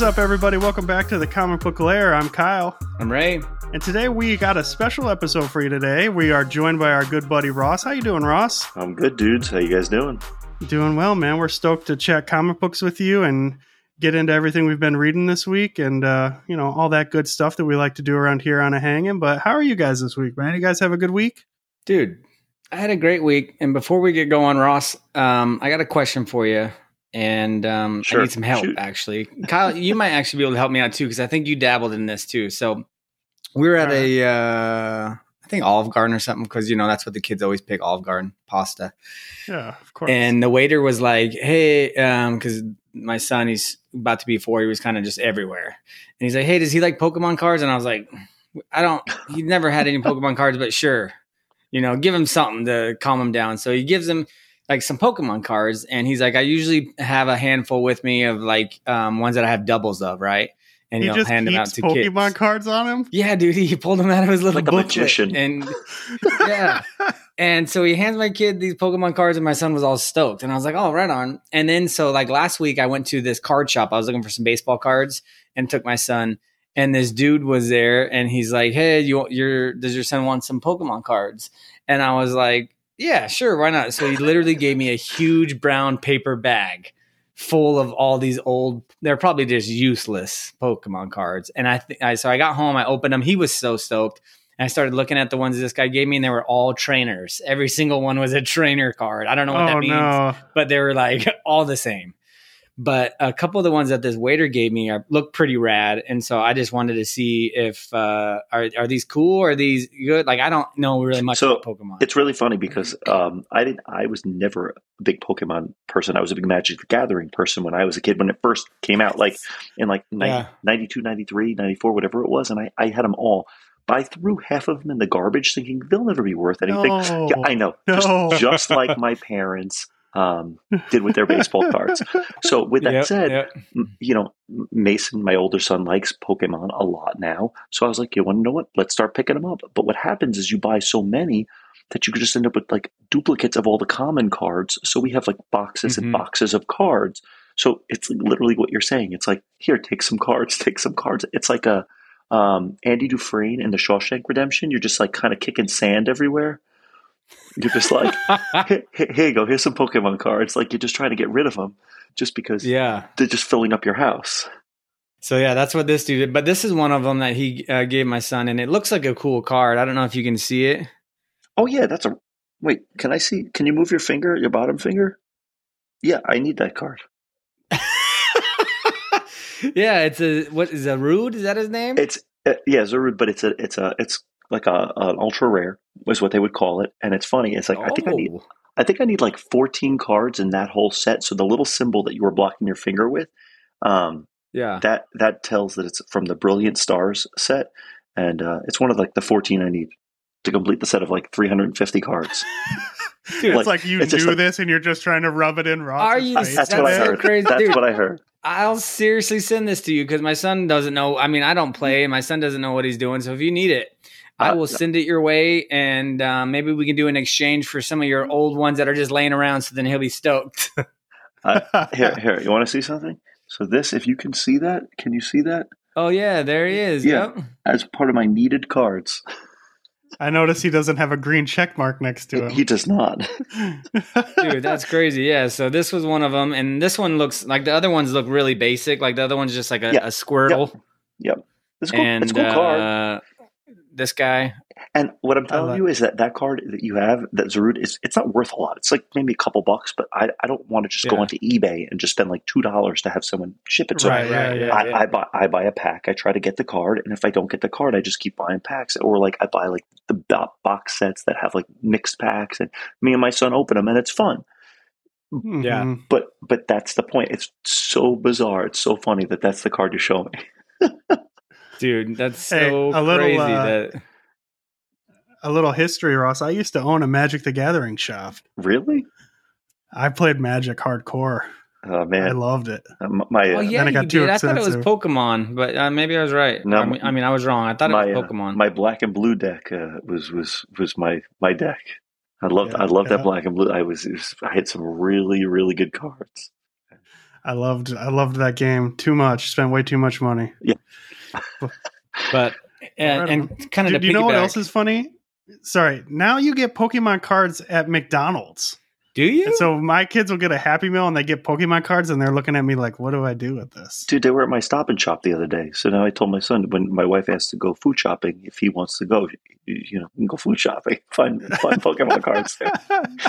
is up, everybody? Welcome back to the Comic Book Lair. I'm Kyle. I'm Ray. And today we got a special episode for you today. We are joined by our good buddy Ross. How you doing, Ross? I'm good, dudes. How you guys doing? Doing well, man. We're stoked to chat comic books with you and get into everything we've been reading this week and uh, you know, all that good stuff that we like to do around here on a hanging. But how are you guys this week, man? You guys have a good week? Dude, I had a great week. And before we get going, Ross, um, I got a question for you. And um, Sure. I need some help, Shoot. actually. Kyle, you might actually be able to help me out too, because I think you dabbled in this too. So we were at a, uh, I think Olive Garden or something, because, you know, that's what the kids always pick Olive Garden pasta. Yeah, of course. And the waiter was like, "Hey, because my son, he's about to be four. He was kind of just everywhere." And he's like, "Hey, does he like Pokemon cards?" And I was like, "I don't. He never had any Pokemon cards, but sure, you know, give him something to calm him down." So he gives him like some Pokemon cards, and he's like, "I usually have a handful with me of like um, ones that I have doubles of, right?" And he he'll just hand them out keeps to Pokemon kids. cards on him. Yeah, dude, he pulled them out of his little Like magician. and yeah. And so he hands my kid these Pokemon cards, and my son was all stoked. And I was like, "Oh, right on." And then so like last week, I went to this card shop. I was looking for some baseball cards, and took my son. And this dude was there, and he's like, "Hey, you, your does your son want some Pokemon cards?" And I was like, "Yeah, sure, why not?" So he literally gave me a huge brown paper bag full of all these old they're probably just useless pokemon cards. And i, th- I so i got home i opened them he was so stoked. And i started looking at the ones this guy gave me and they were all trainers. Every single one was a trainer card. I don't know what oh that means no. but they were like all the same but a couple of the ones that this waiter gave me are, look pretty rad and so i just wanted to see if uh, are, are these cool or are these good like i don't know really much So, about pokemon It's really funny because um, I didn't. I was never a big Pokemon person. I was a big Magic the Gathering person when I was a kid. When it first came out, like in like 90, Yeah. 92, 93, 94, whatever it was, and I, I had them all. But I threw half of them in the garbage, thinking they'll never be worth anything. No. Yeah, I know. No. Just, just like my parents um, did with their baseball cards. So, with that Yep, said, yep. you know, Mason, my older son, likes Pokemon a lot now. So I was like, you want to know what? Let's start picking them up. But what happens is you buy so many that you could just end up with like duplicates of all the common cards. So we have like boxes Mhm. and boxes of cards. So it's literally what you're saying. It's like, here, take some cards, take some cards. It's like a um, Andy Dufresne in the Shawshank Redemption. You're just like kind of kicking sand everywhere. You're just like, here, here you go. Here's some Pokemon cards. Like you're just trying to get rid of them just because yeah they're just filling up your house. So yeah, that's what this dude did. But this is one of them that he uh, gave my son, and it looks like a cool card. I don't know if you can see it. Oh yeah, that's a wait. Can I see? Can you move your finger, your bottom finger? Yeah, I need that card. yeah, it's a what is a rude? Is that his name? It's uh, yeah, Zarude, but it's a it's a it's like a an ultra rare is what they would call it. And it's funny. It's like I think I need Oh. I think I need like fourteen cards in that whole set. So the little symbol that you were blocking your finger with, um, yeah. that that tells that it's from the Brilliant Stars set, and uh, it's one of like the fourteen I need to complete the set of like three hundred and fifty cards. Dude, Like, it's like you it's just do like- this and you're just trying to rub it in Ross's Are you- That's That's what I so heard. crazy, That's dude. what I heard. I'll seriously send this to you because my son doesn't know. I mean, I don't play, and my son doesn't know what he's doing. So if you need it, I Uh, will send it your way, and uh, maybe we can do an exchange for some of your old ones that are just laying around. So then he'll be stoked. Here, here. You want to see something? So this, if you can see that, can you see that? oh yeah, there he is. Yeah. Yep. As part of my needed cards, I notice he doesn't have a green check mark next to him. he does not. Dude, that's crazy. Yeah. So this was one of them, and this one looks like the other ones look really basic. Like the other one's just like a, Yeah. a Squirtle, Yep, it's cool. and it's a cool card. This guy. And what I'm telling you is that that card that you have, that Zarude, is it's not worth a lot. It's like maybe a couple bucks, but I, I don't want to just go onto eBay and just spend like two dollars to have someone ship it. So Right, right, yeah, I, yeah. I buy I buy a pack. I try to get the card, and if I don't get the card, I just keep buying packs. Or like I buy like the box sets that have like mixed packs, and me and my son open them, and it's fun. Yeah. Mhm. But but that's the point. It's so bizarre. It's so funny that that's the card you show me. Dude, that's Hey, so a little, crazy uh, that A little history, Ross. I used to own a Magic the Gathering shop. Really? I played Magic hardcore. Oh man, I loved it. Uh, my Oh uh, yeah, then it got too did. I thought it was. Pokemon, but uh, maybe I was right. No, I, mean, I mean, I was wrong. I thought my it uh, was Pokemon. my black and blue deck uh, was was was my my deck. I loved Yeah, I loved yeah. that black and blue. I was, it was I had some really really good cards. I loved I loved that game too much. Spent way too much money. But uh, and, and kind of Do, to do you know what else is funny? Sorry, now you get Pokemon cards at McDonald's. Do you? And so my kids will get a Happy Meal and they get Pokemon cards and they're looking at me like, "What do I do with this?" Dude, they were at my stop and shop the other day. So now I told my son when my wife asked to go food shopping, if he wants to go, you you know, go food shopping, find find Pokemon cards there.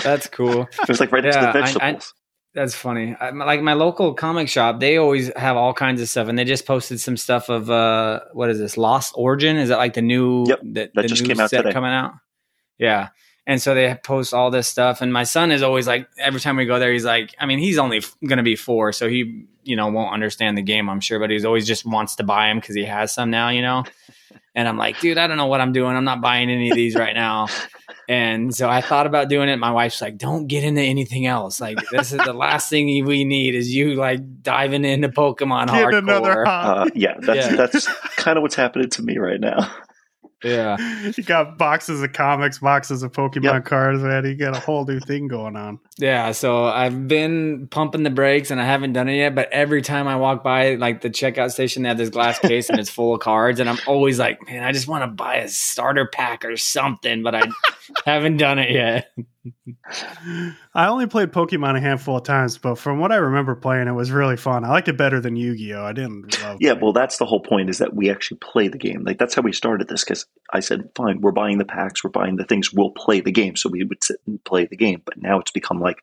That's cool. It was like right next to Yeah, the I- I- vegetables. That's funny. I, like my local comic shop, they always have all kinds of stuff, and they just posted some stuff of uh, what is this? Lost Origin? Is that like the new Yep, the, that the just came out today. coming out? Yeah, and so they post all this stuff, and my son is always like, every time we go there, he's like, I mean, he's only f- gonna be four, so he you know won't understand the game, I'm sure, but he's always just wants to buy them because he has some now, you know. And I'm like, dude, I don't know what I'm doing. I'm not buying any of these right now. And so I thought about doing it. My wife's like, don't get into anything else. Like, this is the last thing we need is you like diving into Pokemon Get hardcore. another hobby. Uh, yeah, that's Yeah. that's kind of what's happening to me right now. Yeah. you got boxes of comics, boxes of Pokemon Yep. cards, man. You got a whole new thing going on. Yeah. So I've been pumping the brakes and I haven't done it yet. But every time I walk by like the checkout station, they have this glass case and it's full of cards. And I'm always like, man, I just want to buy a starter pack or something, but I haven't done it yet. I only played Pokemon a handful of times, but from what I remember playing, it was really fun. I liked it better than Yu Gi Oh. I didn't love. Yeah, playing well, that's the whole point is that we actually play the game. Like that's how we started this because I said, fine, we're buying the packs, we're buying the things, we'll play the game. So we would sit and play the game. But now it's become like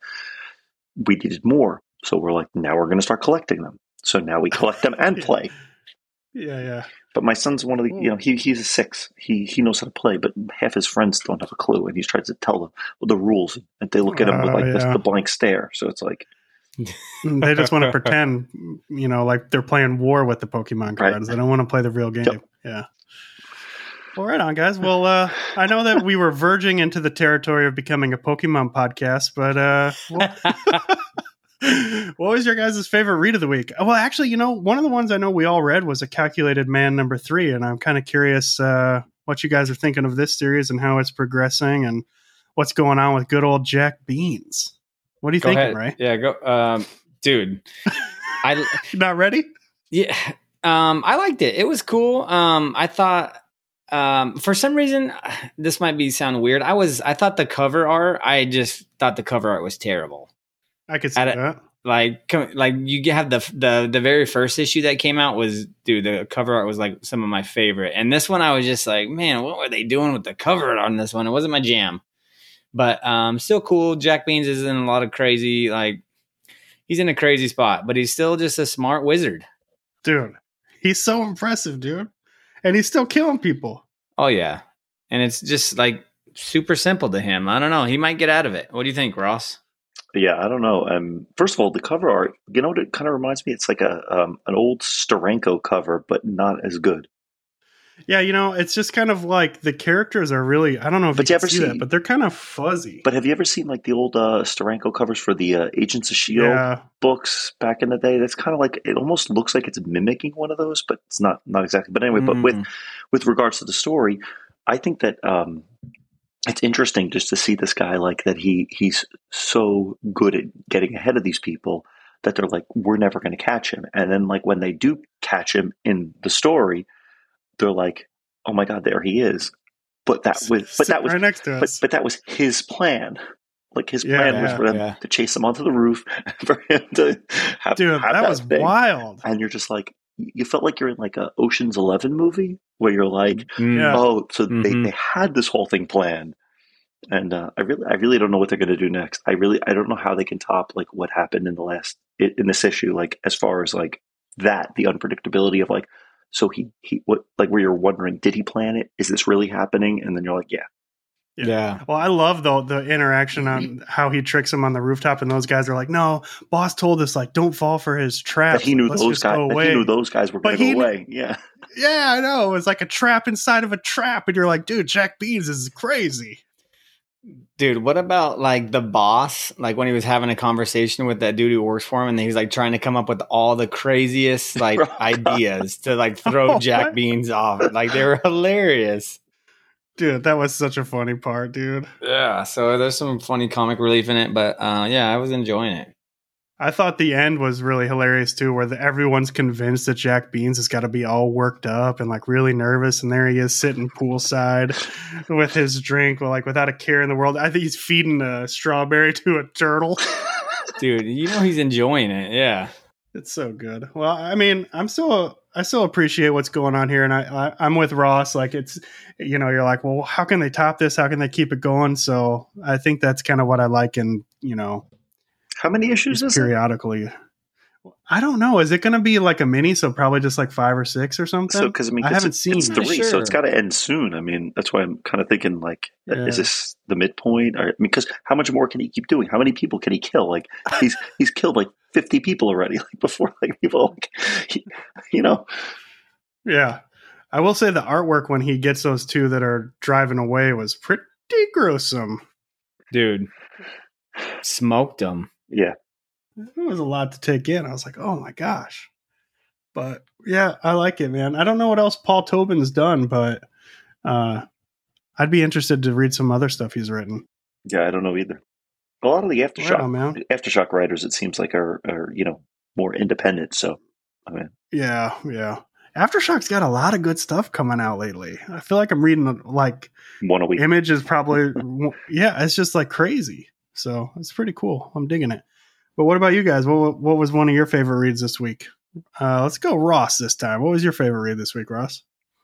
we needed more. So we're like, now we're going to start collecting them. So now we collect them and play. Yeah, yeah. But my son's one of the, you know, he, he's a six. He he knows how to play, but half his friends don't have a clue, and he's trying to tell them the rules, and they look at him with Oh, like this, yeah. the blank stare. So it's like, They just want to pretend, you know, like they're playing war with the Pokemon Right. cards. They don't want to play the real game. Yep. Yeah. Well, right on, guys. Well, uh, I know that we were verging into the territory of becoming a Pokemon podcast, but uh, what, what was your guys' favorite read of the week? Well, actually, you know, one of the ones I know we all read was A Calculated Man number three, and I'm kind of curious uh, what you guys are thinking of this series and how it's progressing and what's going on with good old Jack Beans. What are you Go thinking, ahead. Ray? Yeah. Go. Um, dude, I, not ready? Yeah, um, I liked it. It was cool. Um, I thought, um, for some reason, this might be sound weird. I was, I thought the cover art. I just thought the cover art was terrible. I could see At that. Like, come, like you have the the the very first issue that came out was, dude, the cover art was like some of my favorite. And this one, I was just like, man, what were they doing with the cover art on this one? It wasn't my jam, but um, still cool. Jack Beans is in a lot of crazy, like, he's in a crazy spot, but he's still just a smart wizard. dude. He's so impressive, dude, and he's still killing people. Oh yeah, and it's just like super simple to him. I don't know. He might get out of it. What do you think, Ross? Yeah, I don't know. Um, first of all, the cover art, you know what it kind of reminds me? It's like a um, an old Steranko cover, but not as good. Yeah, you know, it's just kind of like the characters are really. I don't know if But you you can ever see that, but they're kind of fuzzy. But have you ever seen like the old uh, Steranko covers for the uh, Agents of Shield yeah, books back in the day? That's kind of like it almost looks like it's mimicking one of those, but it's not not exactly. But anyway, but with Mm. with regards to the story, I think that um, it's interesting just to see this guy like that. He he's so good at getting ahead of these people that they're like, we're never going to catch him. And then like when they do catch him in the story, they're like, oh my god, there he is. But that was but that was right next to but us. but that was his plan. Like his Yeah, plan was for them yeah. to chase him onto the roof, for him to have, dude, have that was thing. wild. And you're just like, you felt like you're in like a Ocean's Eleven movie where you're like, Mm. Yeah. oh, so they, Mhm. they had this whole thing planned. And uh, I really, I really don't know what they're going to do next. I really, I don't know how they can top like what happened in the last in in this issue. Like as far as like that, the unpredictability of like, so he he what like where you're wondering, did he plan it? Is this really happening? And then you're like, yeah, Yeah. Well, I love though the interaction on mm-hmm. how he tricks him on the rooftop, and those guys are like, "No, boss told us like don't fall for his trap." that he knew Let's those guys. go away." he knew those guys were But going to he go away. Yeah, yeah, I know. It's like a trap inside of a trap, and you're like, "Dude, Jack Beans is crazy." Dude, what about like the boss? Like when he was having a conversation with that dude who works for him, and he's like trying to come up with all the craziest like ideas to like throw Oh, Jack what? Beans off. Like they were hilarious. Dude, that was such a funny part, dude. Yeah. So there's some funny comic relief in it, but uh, yeah, I was enjoying it. I thought the end was really hilarious too, where the, everyone's convinced that Jack Beans has got to be all worked up and like really nervous, and there he is sitting poolside with his drink, like without a care in the world. I think he's feeding a strawberry to a turtle. Dude, you know he's enjoying it. Yeah. It's so good. Well, I mean, I'm still I still appreciate what's going on here, and I, I am with Ross. Like it's you know you're like, well, how can they top this? How can they keep it going? So I think that's kind of what I like, and you know how many issues is periodically? It? I don't know. Is it going to be like a mini? So probably just like five or six or something. So because I mean, I haven't seen it's three, sure. so it's got to end soon. I mean, that's why I'm kind of thinking like, yeah. is this the midpoint? Or, I mean, because how much more can he keep doing? How many people can he kill? Like he's he's killed like 50 people already. Like before, like people, like, you know. Yeah, I will say the artwork when he gets those two that are driving away was pretty gruesome, dude. Smoked them. Yeah. It was a lot to take in. I was like, oh my gosh. But yeah, I like it, man. I don't know what else Paul Tobin's done, but uh, I'd be interested to read some other stuff he's written. Yeah, I don't know either. A lot of the aftershock aftershock writers, it seems like, are, are you know more independent. So, I mean, yeah, yeah. Aftershock's got a lot of good stuff coming out lately. I feel like I'm reading like one a week. Image is probably yeah, it's just like crazy. So it's pretty cool. I'm digging it. But what about you guys? What what was one of your favorite reads this week? Uh, let's go Ross this time. What was your favorite read this week, Ross?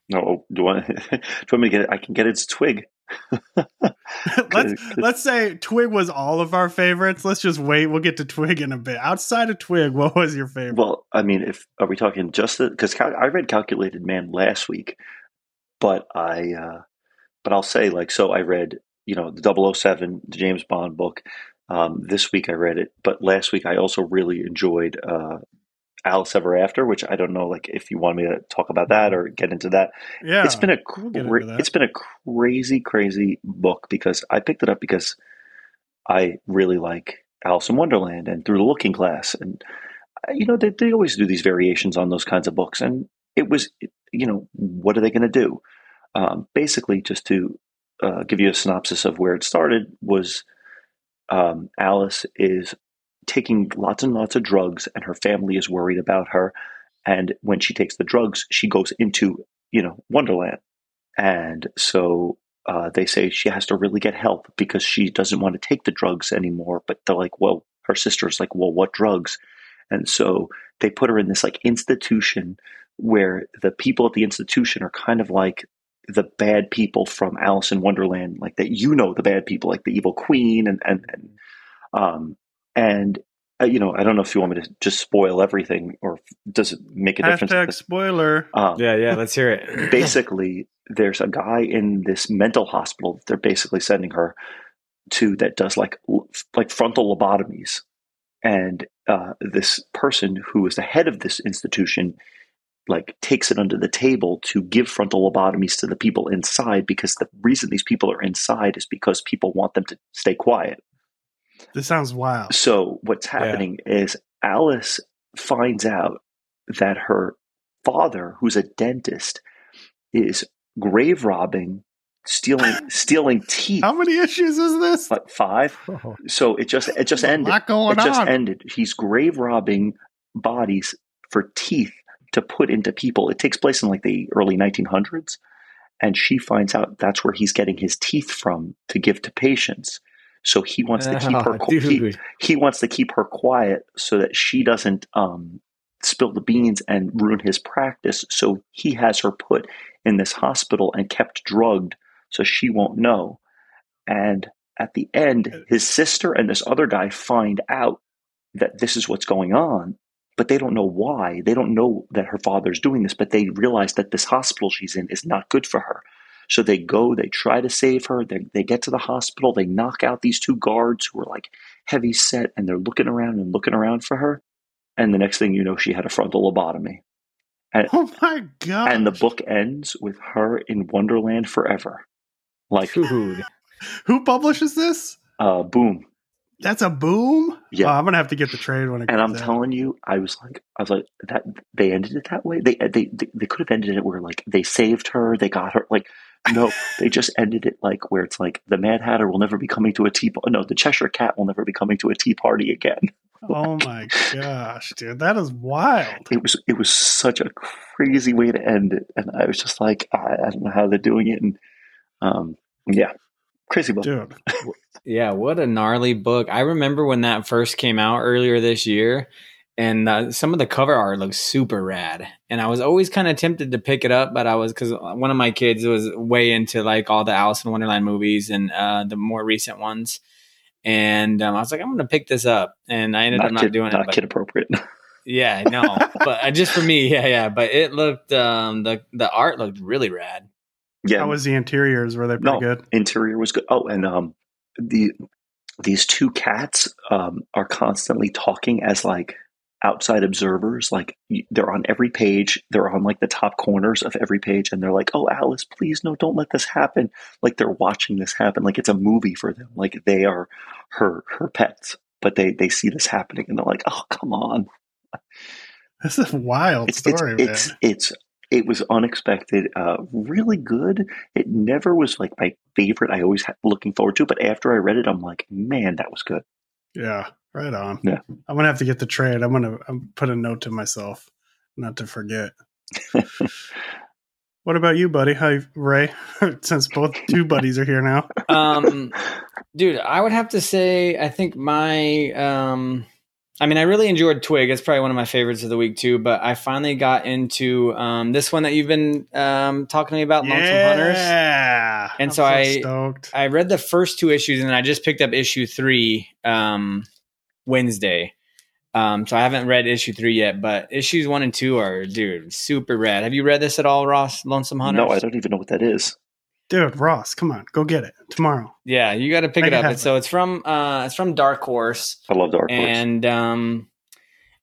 No, oh, do I want, do you want me to get it? I can get its twig. let's let's say Twig was all of our favorites. Let's just wait. We'll get to Twig in a bit. Outside of Twig, what was your favorite? Well, I mean, if are we talking just because I read Calculated Man last week, but I uh, but I'll say like so I read you know, the 007, the James Bond book. Um, this week I read it, but last week I also really enjoyed uh, Alice Ever After, which I don't know, like if you want me to talk about that or get into that. Yeah, it's been a we'll it's been a crazy, crazy book because I picked it up because I really like Alice in Wonderland and Through the Looking Glass, and uh, you know they they always do these variations on those kinds of books, and it was you know what are they going to do? Um, basically, just to uh, give you a synopsis of where it started was um, Alice is taking lots and lots of drugs, and her family is worried about her. And when she takes the drugs, she goes into you know Wonderland, and so uh, they say she has to really get help because she doesn't want to take the drugs anymore. But they're like, well, her sister's like, well, what drugs? And so they put her in this like institution where the people at the institution are kind of like the bad people from Alice in Wonderland, like that you know the bad people, like the evil queen, and and and um and uh, you know I don't know if you want me to just spoil everything or does it make a difference? Hashtag spoiler. Um, yeah, yeah, let's hear it. basically, there's a guy in this mental hospital. That they're basically sending her to that does like like frontal lobotomies, and uh, this person who is the head of this institution like takes it under the table to give frontal lobotomies to the people inside because the reason these people are inside is because people want them to stay quiet. This sounds wild. So what's happening yeah. is Alice finds out that her father, who's a dentist, is grave robbing, stealing stealing teeth. How many issues is this? Like five. Oh. So it just it just ended. it just on. ended. He's grave robbing bodies for teeth to put into people. It takes place in like the early 1900s. And she finds out that's where he's getting his teeth from to give to patients. So he wants to keep her he, he, wants to keep her quiet so that she doesn't um, spill the beans and ruin his practice. So he has her put in this hospital and kept drugged so she won't know. And at the end, his sister and this other guy find out that this is what's going on but they don't know why. They don't know that her father's doing this, but they realize that this hospital she's in is not good for her. So they go, they try to save her. They, they get to the hospital, they knock out these two guards who are like heavy set, and they're looking around and looking around for her. And the next thing you know, she had a frontal lobotomy. And, oh my god! And the book ends with her in Wonderland forever. Like, Dude. who publishes this? Uh, Boom. That's a boom. Yeah, oh, I'm gonna have to get the trade when it. And I'm out. telling you, I was like, I was like, that they ended it that way. They they they, they could have ended it where like they saved her, they got her. Like, no, they just ended it like where it's like the Mad Hatter will never be coming to a tea. No, the Cheshire Cat will never be coming to a tea party again. Oh my gosh, dude, that is wild. It was it was such a crazy way to end it, and I was just like, I, I don't know how they're doing it, and um, yeah, crazy book, dude. yeah, what a gnarly book! I remember when that first came out earlier this year, and uh, some of the cover art looks super rad. And I was always kind of tempted to pick it up, but I was because one of my kids was way into like all the Alice in Wonderland movies and uh, the more recent ones. And um, I was like, I'm going to pick this up, and I ended not up not kid, doing not it. Not kid appropriate. yeah, no, but uh, just for me, yeah, yeah. But it looked um, the the art looked really rad. Yeah, How was the interiors? Were they pretty no, good? interior was good. Oh, and um, the these two cats um, are constantly talking as like outside observers like they're on every page they're on like the top corners of every page and they're like oh alice please no don't let this happen. Like they're watching this happen like it's a movie for them like they are her her pets but they they see this happening and they're like oh come on. This is a wild it's story, it's, man. it's it's it was unexpected uh really good. It never was like my favorite. I always had looking forward to but after i read it i'm like man that was good. Yeah, right on. Yeah. I'm gonna have to get the trade. I'm gonna I'm put a note to myself not to forget. what about you, buddy? Hi, Ray. Since both two buddies are here now. Um, dude, I would have to say I think my um I mean, I really enjoyed Twig. It's probably one of my favorites of the week too. But I finally got into um, this one that you've been um, talking to me about, Lonesome Hunters. Yeah. And I'm so I- stoked. I read the first two issues, and I just picked up issue three um, Wednesday. Um, so I haven't read issue three yet, but issues one and two are, dude, super rad. Have you read this at all, Ross? Lonesome Hunters? no i don't even know what that is Dude, Ross, come on, go get it tomorrow. Yeah, you got to pick Make it it up. happen. so it's from uh, it's from Dark Horse. i love dark horse and um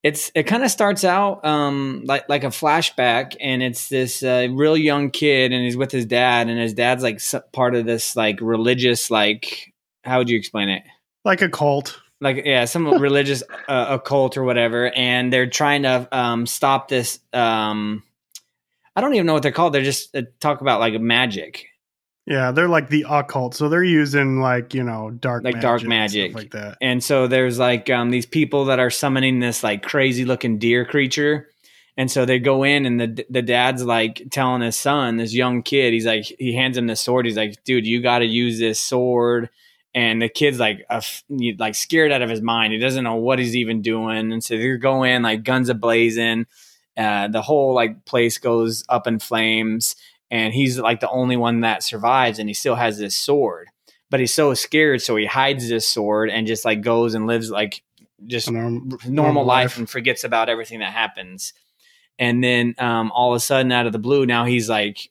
it's it kind of starts out um like like a flashback and it's this uh, real young kid and he's with his dad and his dad's like part of this like religious like how would you explain it Like a cult. Like yeah some religious uh, occult or whatever and they're trying to um stop this um i don't even know what they're called. They're just uh, talk about like magic. Yeah, they're like the occult, so they're using like you know dark Like magic dark and magic. stuff like that. and so there's like um, these people that are summoning this like crazy looking deer creature. And so they go in and the the dad's like telling his son this young kid he's like he hands him the sword. He's like dude you got to use this sword and the kid's like a f like scared out of his mind. He doesn't know what he's even doing. And so they go in like guns a blazing. Uh, the whole like place goes up in flames. And he's like the only one that survives and he still has this sword. But he's so scared so he hides this sword and just like goes and lives like just Norm- normal, life, and forgets about everything that happens. And then um, all of a sudden out of the blue now he's like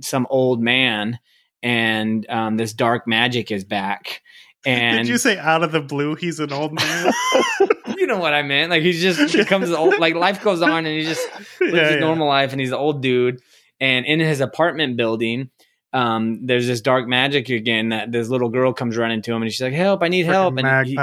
some old man and um, this dark magic is back and Did you say out of the blue he's an old man? you know what i meant like he's just becomes old like life goes on and he just lives yeah, his yeah. normal life and he's an old dude and in his apartment building um, there's this dark magic again that this little girl comes running to him and she's like help i need help Frickin' and he,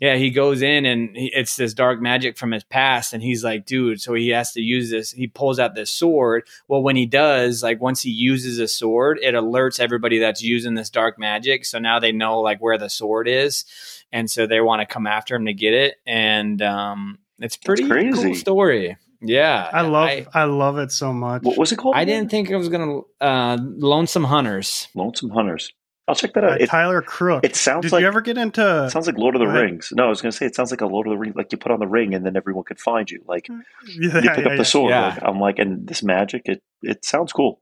yeah, he goes in and he, it's this dark magic from his past, and he's like, dude. So he has to use this. He pulls out this sword. Well, when he does, like once he uses a sword, it alerts everybody that's using this dark magic. So now they know like where the sword is, and so they want to come after him to get it. And um, it's pretty crazy. cool story. Yeah, I love I, I, love it so much. what was it called I again? didn't think it was gonna uh, Lonesome Hunters. lonesome hunters i'll check that By out it, Tyler Crook. it sounds Did like you ever get into it sounds like lord of the Go rings no i was gonna say it sounds like a lord of the rings like you put on the ring and then everyone could find you like yeah, you pick yeah, up yeah. the sword Yeah. like, i'm like and this magic it it sounds cool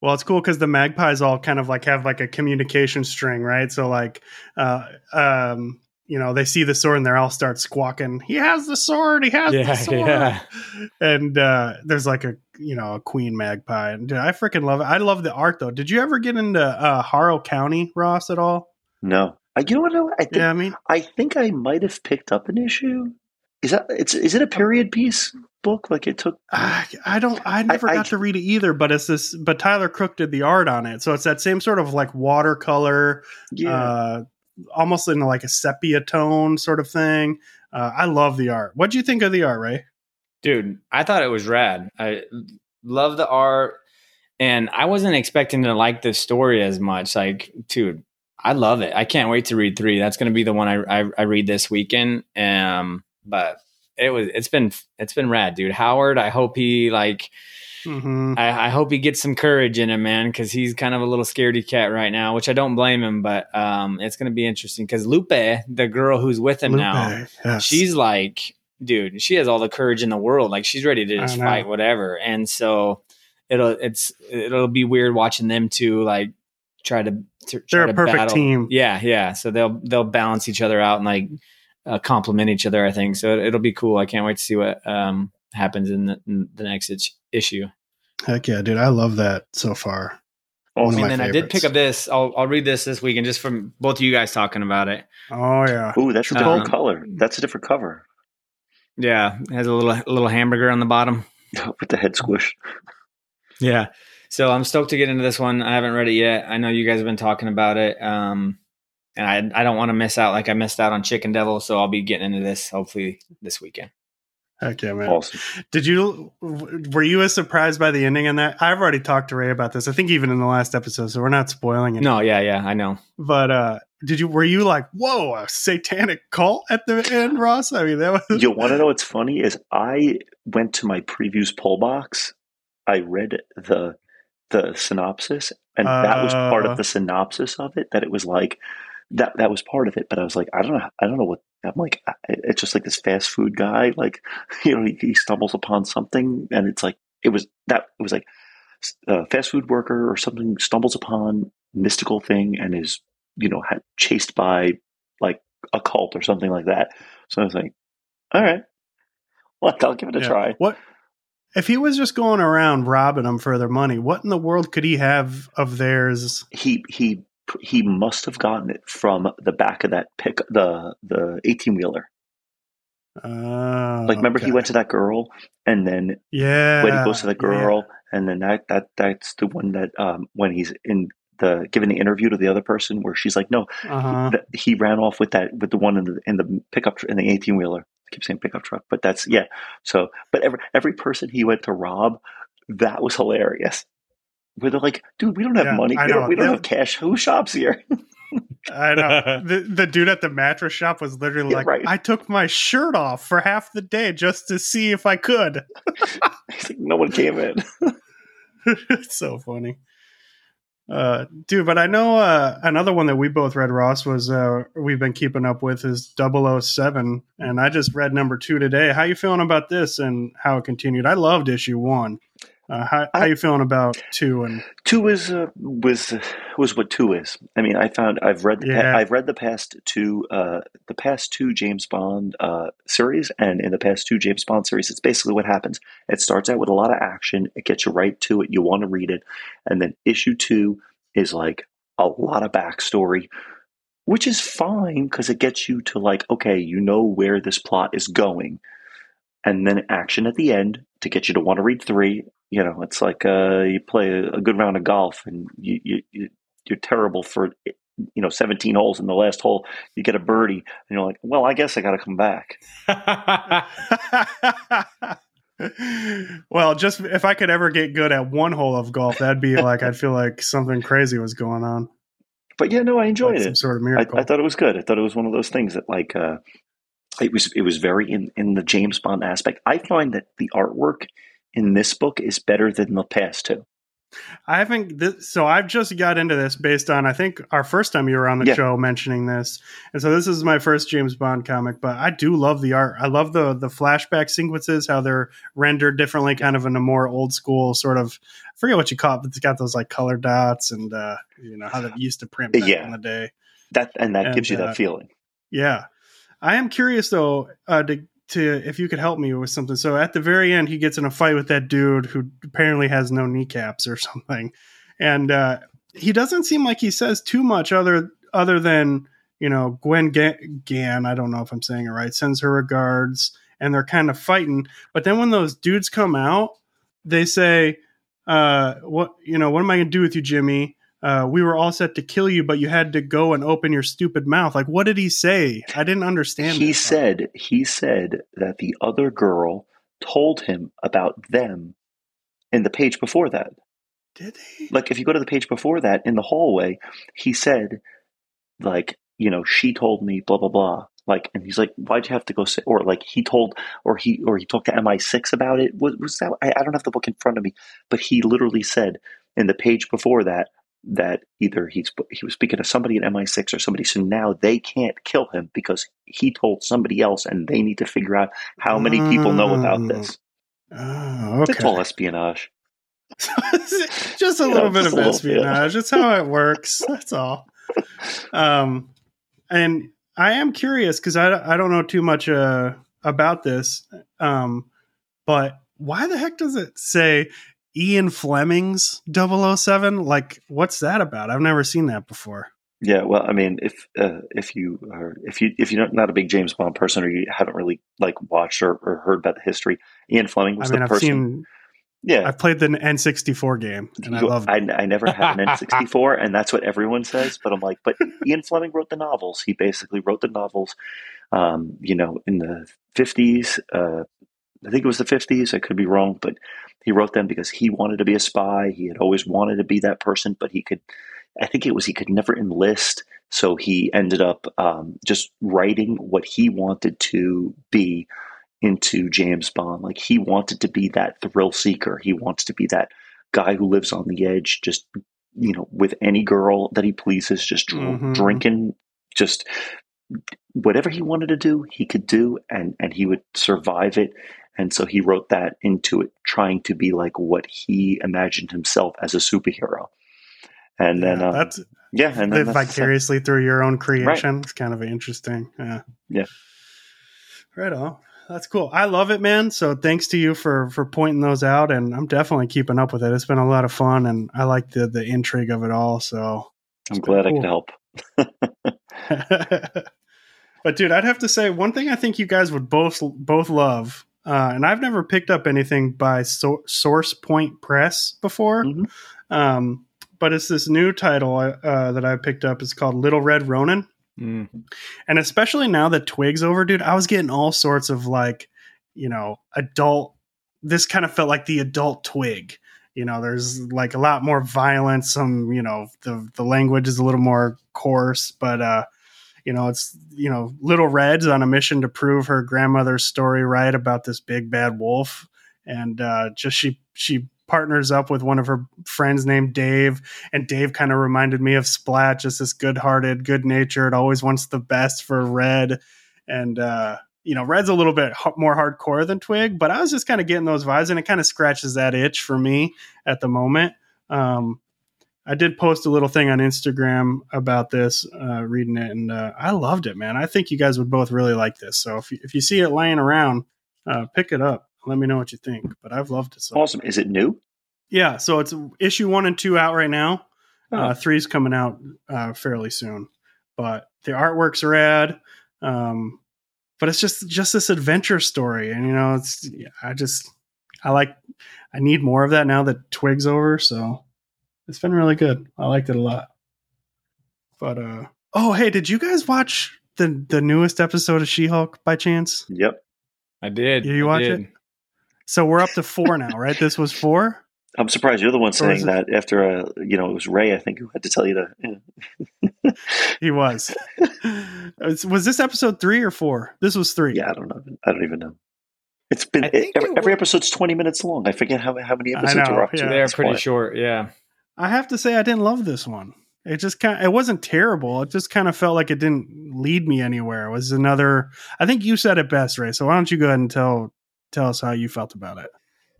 Well, it's cool because the magpies all kind of like have like a communication string, right? So like, uh, um, you know, they see the sword and they all start squawking. He has the sword. He has Yeah, the sword. yeah. And uh, there's like a you know a queen magpie. And dude, I freaking love it. I love the art though. Did you ever get into uh, Harrow County, Ross, at all? no I, you know what I think Yeah, I mean, I think I might have picked up an issue. Is that it's is it a period piece book? Like it took I, I don't. I never I- got to read it either. But it's this. But Tyler Crook did the art on it, so it's that same sort of like watercolor. yeah. uh, almost in like a sepia tone sort of thing. Uh, I love the art. What do you think of the art, Ray? Dude, I thought it was rad. I love the art, and I wasn't expecting to like this story as much. Like, dude, I love it. I can't wait to read three. That's going to be the one I, I I read this weekend. Um, but it was it's been it's been rad, dude. Howard, I hope he like Mhm. I, I hope he gets some courage in him, man, because he's kind of a little scaredy cat right now, which I don't blame him. But um, it's gonna be interesting because Lupe, the girl who's with him now, yes. she's like, dude, she has all the courage in the world. Like she's ready to just fight whatever. And so it'll it's it'll be weird watching them two like try to, to They're a to perfect battle. team. Yeah, yeah. So they'll they'll balance each other out and like uh, complement each other. I think so. It'll be cool. I can't wait to see what um happens in the, in the next itch- issue. Heck yeah, dude. I love that so far. One of Awesome. my and then I did pick up this. I'll I'll read this this week and just from both of you guys talking about it. Oh yeah. Ooh, that's a different Um, color. That's a different cover Yeah, it has a little a little hamburger on the bottom. with the head squish. Yeah. So I'm stoked to get into this one. I haven't read it yet. I know you guys have been talking about it. Um, and I I don't want to miss out like I missed out on Chicken Devil, so I'll be getting into this hopefully this weekend. Heck yeah, man. Awesome. Did you were you as surprised by the ending in that? I've already talked to Ray about this. I think even in the last episode, so we're not spoiling it. No, yeah, yeah, I know. But uh did you were you like, whoa, a satanic cult at the end, Ross? I mean that was You want to know what's funny is I went to my previews poll box. I read the the synopsis, and that was part Uh. of the synopsis of it. That it was like that that was part of it. But I was like, I don't know, I don't know what. I'm like, I- it's just like this fast food guy. Like, you know, he, he stumbles upon something, and it's like it was that it was like a fast food worker or something stumbles upon mystical thing and is you know chased by like a cult or something like that. So I was like, all right, well, I'll give it a Yeah. try. What if he was just going around robbing them for their money? What in the world could he have of theirs? He he he must have gotten it from the back of that pick the the eighteen wheeler. Uh, Like, remember he went to that girl, and then Yeah. when he goes to the yeah. girl, and then that that that's the one that um when he's in the giving the interview to the other person where she's like, no, Uh-huh. that he ran off with that with the one in the in the pickup in the eighteen wheeler. I keep saying pickup truck, but that's yeah. So, but every every person he went to rob, that was hilarious. Where they're like, dude, we don't have Yeah, money. I We don't, we don't have cash. Who shops here? I know. the, the dude at the mattress shop was literally Yeah, like, right. I took my shirt off for half the day just to see if I could. He's like, no one came in. it's so funny. Uh, dude, but I know uh, another one that we both read, Ross, was uh, we've been keeping up with is 007. And I just read number two today. How you feeling about this and how it continued? I loved issue one. Uh, how, how I- you feeling about two? And two is uh, was was what two is. I mean, I found I've read the pa- I've read the past two uh, the past two James Bond uh, series, and in the past two James Bond series, it's basically what happens. It starts out with a lot of action. It gets you right to it. You want to read it, and then issue two is like a lot of backstory. Which is fine because it gets you to like, okay, you know where this plot is going, and then action at the end to get you to want to read three. You know, it's like uh, you play a, a good round of golf and you, you, you you're terrible for you know 17 holes. In the last hole, you get a birdie, and you're like, well, I guess I got to come back. well, just if I could ever get good at one hole of golf, that'd be like I'd feel like something crazy was going on. But yeah, no, I enjoyed Like it. some sort of I, miracle. I thought it was good. I thought it was one of those things that like uh, it was it was very in in the James Bond aspect. I find that the artwork in this book is better than the past two. I haven't. This, so I've just got into this based on I think our first time you were on the Yeah. show mentioning this, and so this is my first James Bond comic. But I do love the art. I love the the flashback sequences, how they're rendered differently, kind of in a more old school sort of. I forget what you call it, but it's got those like color dots, and uh, you know how they used to print back Yeah. in the day. That and that And, gives you uh, that feeling. Yeah, I am curious though uh, to to if you could help me with something. So at the very end, he gets in a fight with that dude who apparently has no kneecaps or something, and uh, he doesn't seem like he says too much other other than you know Gwen Ga- Gan. I don't know if I'm saying it right. Sends her regards, and they're kind of fighting. But then when those dudes come out, they say, uh, "What you know? What am I going to do with you, Jimmy?" Uh, we were all set to kill you, but you had to go and open your stupid mouth. Like, what did he say? I didn't understand. He said he said that the other girl told him about them in the page before that. "Did he?" Like if you go to the page before that in the hallway, he said like, you know, she told me blah blah blah. Like, and he's like, "Why'd you have to go?" Say, or like he told, or he, or he talked to MI6 about it. Was, was that? I, I don't have the book in front of me, but he literally said in the page before that that either he's he was speaking to somebody at MI6 or somebody, so now they can't kill him because he told somebody else, and they need to figure out how many people know about this. Oh, okay. It's all espionage. just a little bit of a little bit. espionage. That's how it works. That's all. Um, and I am curious because I, I don't know too much uh, about this. Um, but why the heck does it say Ian Fleming's 007? Like, what's that about? I've never seen that before. Yeah, well, I mean, if uh, if you are if you if you're not, a big James Bond person or you haven't really like watched or, or heard about the history, Ian Fleming I was mean, the I've person. seen, yeah, I've played the N64 game and I love I, I never had an N64, and that's what everyone says. But I'm like, but Ian Fleming wrote the novels. He basically wrote the novels, um, you know, in the 50s. Uh, I think it was the 50s. I could be wrong, but he wrote them because he wanted to be a spy. He had always wanted to be that person, but he could. I think it was he could never enlist, so he ended up um, just writing what he wanted to be into James Bond. Like he wanted to be that thrill seeker. He wants to be that guy who lives on the edge, just you know, with any girl that he pleases, just Mhm. drinking, just whatever he wanted to do, he could do, and and he would survive it. And so he wrote that into it, trying to be like what he imagined himself as a superhero. And then, yeah, uh, that's yeah, and then vicariously through your own creation. It's kind of interesting. Yeah. Yeah. Right on. That's cool. I love it, man. So thanks to you for for pointing those out, and I'm definitely keeping up with it. It's been a lot of fun, and I like the the intrigue of it all. So, I'm glad I cool. could help. but dude, I'd have to say one thing I think you guys would both both love, uh, and I've never picked up anything by so- Source Point Press before, Mhm. um, but it's this new title uh, that I picked up. It's called Little Red Ronin. Mm. And especially now that Twig's over, dude, I was getting all sorts of like, you know, adult. This kind of felt like the adult Twig. You know, there's like a lot more violence. Some, you know, the the language is a little more coarse, but uh, you know, it's you know, Little Red's on a mission to prove her grandmother's story right about this big bad wolf, and uh, just she she partners up with one of her friends named Dave, and Dave kind of reminded me of Splat, just this good-hearted, good-natured, always wants the best for Red, and uh, you know, Red's a little bit more hardcore than Twig, but I was just kind of getting those vibes, and it kind of scratches that itch for me at the moment. Um, I did post a little thing on Instagram about this, uh, reading it, and uh, I loved it, man. I think you guys would both really like this. So if you, if you see it laying around, uh, pick it up. Let me know what you think. But I've loved it so. Awesome. Is it new? Yeah, so it's issue one and two out right now. Oh. Uh, three's coming out uh, fairly soon, but the artwork's rad. Um, but it's just just this adventure story, and you know, it's I just I like I need more of that now that Twig's over. So it's been really good. I liked it a lot. But uh, oh hey, did you guys watch the the newest episode of She Hulk by chance? Yep. I did. Did you I watch did. it? So we're up to four now, right? This was four. I'm surprised you're the one saying that after, uh, you know, it was Ray, I think, who had to tell you to. yeah. He was. was was this episode three or four? This was three. Yeah, I don't know. I don't even know. It's been I think every, it every was- epis's 20 minutes long. I forget how, how many episodes know, are up to. yeah. They're pretty why. short. Yeah. I have to say I didn't love this one. It just kind of, it wasn't terrible. It just kind of felt like it didn't lead me anywhere. It was another I think you said it best, Ray. So why don't you go ahead and tell tell us how you felt about it?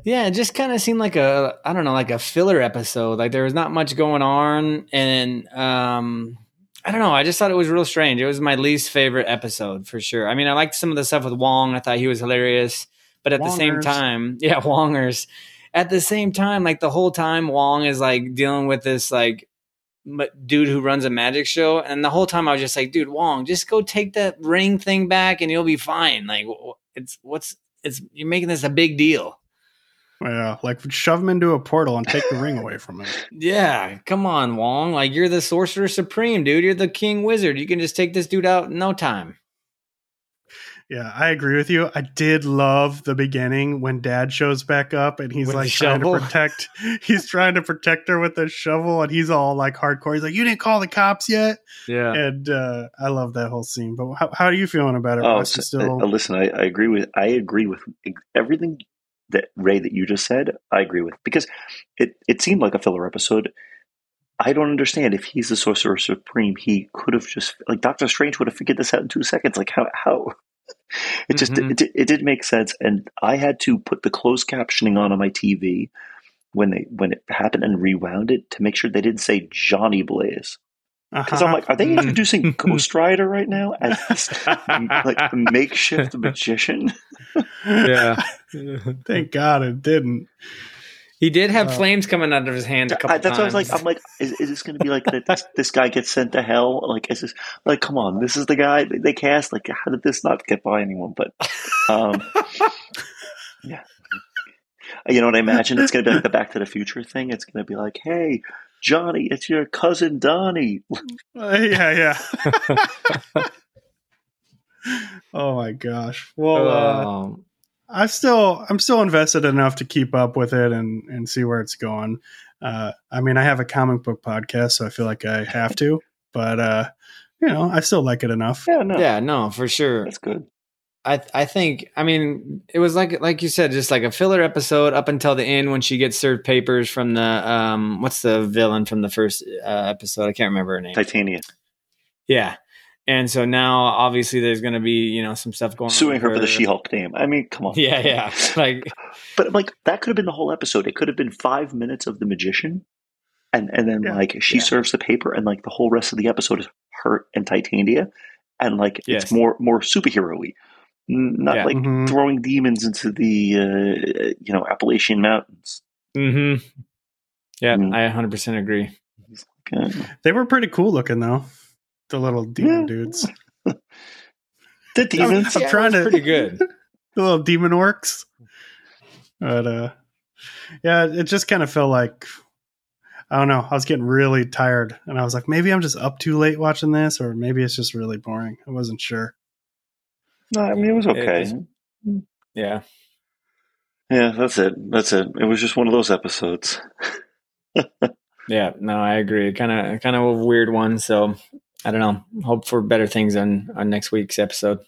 Yeah, it just kind of seemed like a I don't know, like a filler episode. Like there was not much going on, and um, I don't know. I just thought it was real strange. It was my least favorite episode for sure. I mean, I liked some of the stuff with Wong. I thought he was hilarious, but at the same time, yeah, Wongers. At the same time, like the whole time, Wong is like dealing with this like dude who runs a magic show, and the whole time I was just like, dude, Wong, just go take that ring thing back, and you'll be fine. Like it's what's it's you're making this a big deal. Yeah, like shove him into a portal and take the ring away from him. Yeah, come on, Wong. Like you're the sorcerer supreme, dude. You're the king wizard. You can just take this dude out in no time. Yeah, I agree with you. I did love the beginning when Dad shows back up and he's With like trying to protect. He's trying to protect her with a shovel, and he's all like hardcore. He's like, "You didn't call the cops yet," Yeah. and uh, I love that whole scene. But how, how are you feeling about it? Oh, so- still, uh, listen, I, I agree with I agree with everything that Ray that you just said. I agree with because it it seemed like a filler episode. I don't understand if he's the Sorcerer Supreme, he could have just like Doctor Strange would have figured this out in two seconds. Like how how it just Mhm. it, did- it did make sense, and I had to put the closed captioning on on my TV when they when it happened and rewound it to make sure they didn't say Johnny Blaze because I'm Uh-huh. like, are they Mm. introducing Ghost Rider right now as this like makeshift magician? Yeah. Thank God it didn't. He did have Uh, flames coming out of his hand a couple I, that's what I was like. I'm like, is, is this going to be like that? This, this guy gets sent to hell? Like, is this like, come on, this is the guy they, they cast? Like, how did this not get by anyone? But, um, yeah, you know what I imagine? It's going to be like the Back to the Future thing. It's going to be like, hey, Johnny, it's your cousin Donnie. Uh, yeah, yeah. oh my gosh. Well, uh, Um, I still I'm still invested enough to keep up with it and and see where it's going. Uh, I mean, I have a comic book podcast, so I feel like I have to, but uh, you know, I still like it enough. Yeah, no, yeah, no, for sure. that's good. I I think I mean it was like like you said, just like a filler episode up until the end when she gets served papers from the um what's the villain from the first uh, episode? I can't remember her name. Titania Yeah. And so now obviously there's going to be, you know, some stuff going on. suing with her for the She-Hulk name. I mean, come on. Yeah, yeah. Like But like that could have been the whole episode. It could have been five minutes of the magician, and and then Yeah. like she Yeah. serves the paper, and like the whole rest of the episode is her and Titania, and like Yes. it's more more superhero-y, N- not Yeah. like Mhm. throwing demons into the uh, you know Appalachian Mountains. mhm. Yeah, Mm. I 100% agree. Uh, They were pretty cool looking though, the little demon Yeah. dudes, the demons. I'm Yeah, trying to- pretty good. the little demon orcs. But uh, yeah, it just kind of felt like I don't know. I was getting really tired, and I was like, maybe I'm just up too late watching this, or maybe it's just really boring. I wasn't sure. No, I mean it was okay. It Yeah. yeah, that's it. That's it. It was just one of those episodes. Yeah, no, I agree. Kind of kind of a weird one, so I don't know. Hope for better things on on next week's episode.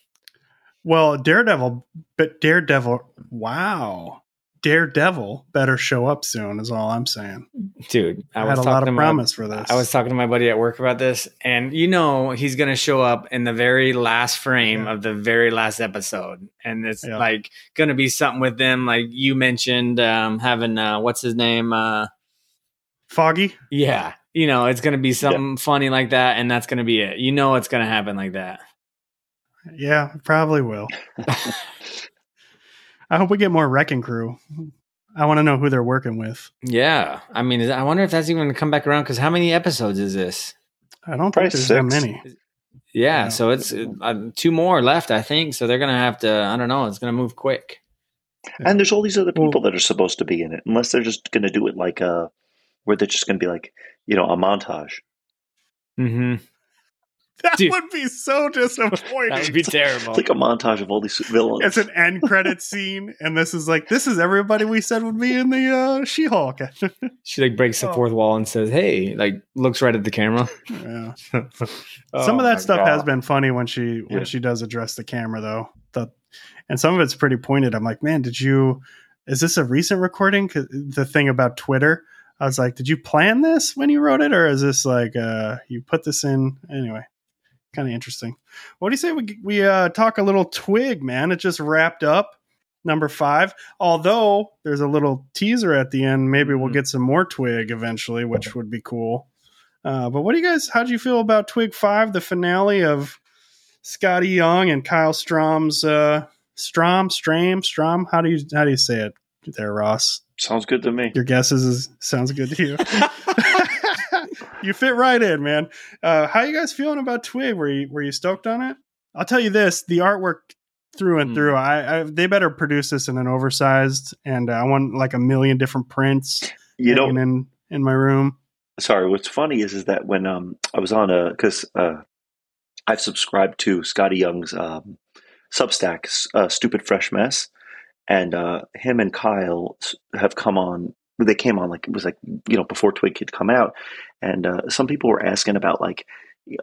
Well, Daredevil, but Daredevil, wow, Daredevil better show up soon. Is all I'm saying. Dude, I, I, had a lot of to my- promise for this. I was talking to my buddy at work about this, and you know he's gonna show up in the very last frame Yeah. of the very last episode, and it's Yeah. like gonna be something with them, like you mentioned, um, having uh, what's his name? Uh, Foggy. yeah, you know it's gonna be something funny like that, and that's gonna be it. You know it's gonna happen like that. Yeah, probably will. I hope we get more Wrecking Crew. I want to know who they're working with. Yeah, I mean, I wonder if that's even gonna come back around because how many episodes is this? I don't Probably think there's that many. Yeah, Yeah. so it's uh, two more left, I think. So they're gonna have to. I don't know. It's gonna move quick. And there's all these other Well- people that are supposed to be in it, unless they're just going to do it like a, where they're just going to be like, you know, a montage. Mm-hmm. That Dude. would be so disappointing. That would be terrible. It's like a montage of all these villains. it's an end credit scene, and this is like this is everybody we said would be in the uh, She-Hulk. She like breaks the Oh. fourth wall and says, "Hey!" Like looks right at the camera. yeah. Oh some of that my stuff has been funny when she when Yeah. she does address the camera though. The, and some of it's pretty pointed. I'm like, man, did you? Is this a recent recording? 'Cause the thing about Twitter, I was like, did you plan this when you wrote it, or is this like uh, you put this in anyway? Kind of interesting. What do you say we we uh, talk a little twig, man? It just wrapped up. Number five. Although there's a little teaser at the end, maybe we'll Mhm. get some more twig eventually, which would be cool. Uh, but what do you guys? How do you feel about Twig Five, the finale of Skottie Young and Kyle Strom's uh, Strom Stram Strom? How do you how do you say it there, Ross? Sounds good to me. Your guesses is, sounds good to you. you fit right in, man. Uh, how you guys feeling about Twig? Were you were you stoked on it? I'll tell you this: the artwork through and Hmm. through. I, I they better produce this in an oversized, and I want like a million different prints You know, in in my room. sorry. What's funny is is that when um I was on a because uh I've subscribed to Skottie Young's um Substack, uh, Stupid Fresh Mess, and uh, him and Kyle have come on. They came on like it was like you know before Twig had come out, and uh, some people were asking about like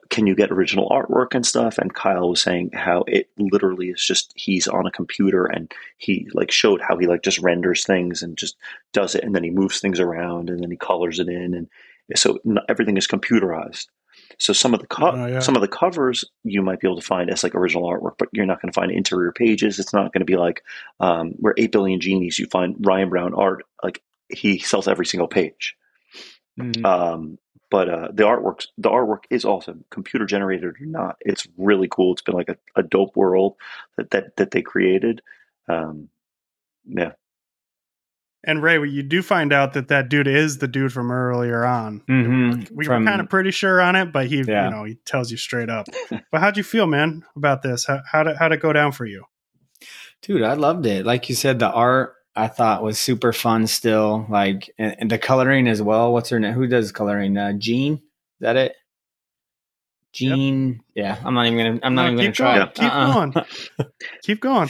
can you get original artwork and stuff? And kyle was saying how it literally is just he's on a computer and he like showed how he like just renders things and just does it. And then he moves things around and then he colors it in and so everything is computerized so some of the co- oh, yeah. some of the covers you might be able to find as like original artwork, but you're not going to find interior pages. It's not going to be like um, where Eight Billion Genies. You find Ryan Browne art like he sells every single page. Mm-hmm. Um, but uh, the artwork the artwork is awesome computer generated or not it's really cool it's been like a, a dope world that that, that they created um, yeah and ray you do find out that that dude is the dude from earlier on mm-hmm. we from, were kind of pretty sure on it but he yeah. you know he tells you straight up but how'd you feel man about this how, how did, how'd it go down for you dude i loved it like you said the art I thought was super fun still. Like and, and the coloring as well. What's her name? Who does coloring? Uh, Jean? Is that it? Jean. Yep. Yeah, I'm not even gonna. I'm not no, even gonna try. Going. Keep uh-uh. going. keep going.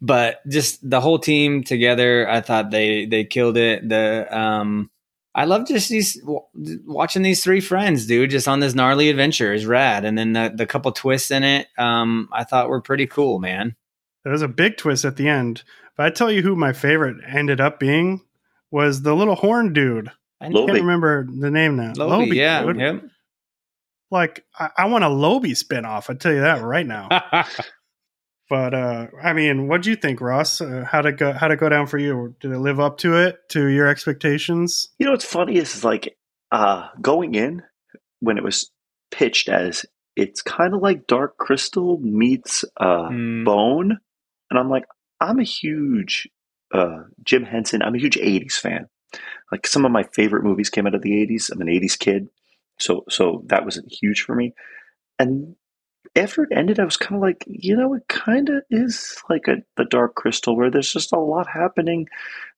But just the whole team together, I thought they they killed it. The um, I love just these watching these three friends, dude, just on this gnarly adventure is rad. And then the the couple twists in it, um, I thought were pretty cool, man. There was a big twist at the end but I tell you who my favorite ended up being was the little horn dude. I can't remember the name now. Loby, yeah, dude. yep. Like I, I want a Loby spinoff. I tell you that right now. but uh, I mean, what do you think, Ross? Uh, how to go? How to go down for you? Did it live up to it? To your expectations? You know, what's funny is like uh, going in when it was pitched as it's kind of like Dark Crystal meets uh, mm. Bone, and I'm like, I'm a huge uh, Jim Henson. I'm a huge '80s fan. Like some of my favorite movies came out of the '80s. I'm an '80s kid, so so that wasn't huge for me. And after it ended, I was kind of like, you know, it kind of is like a the Dark Crystal, where there's just a lot happening,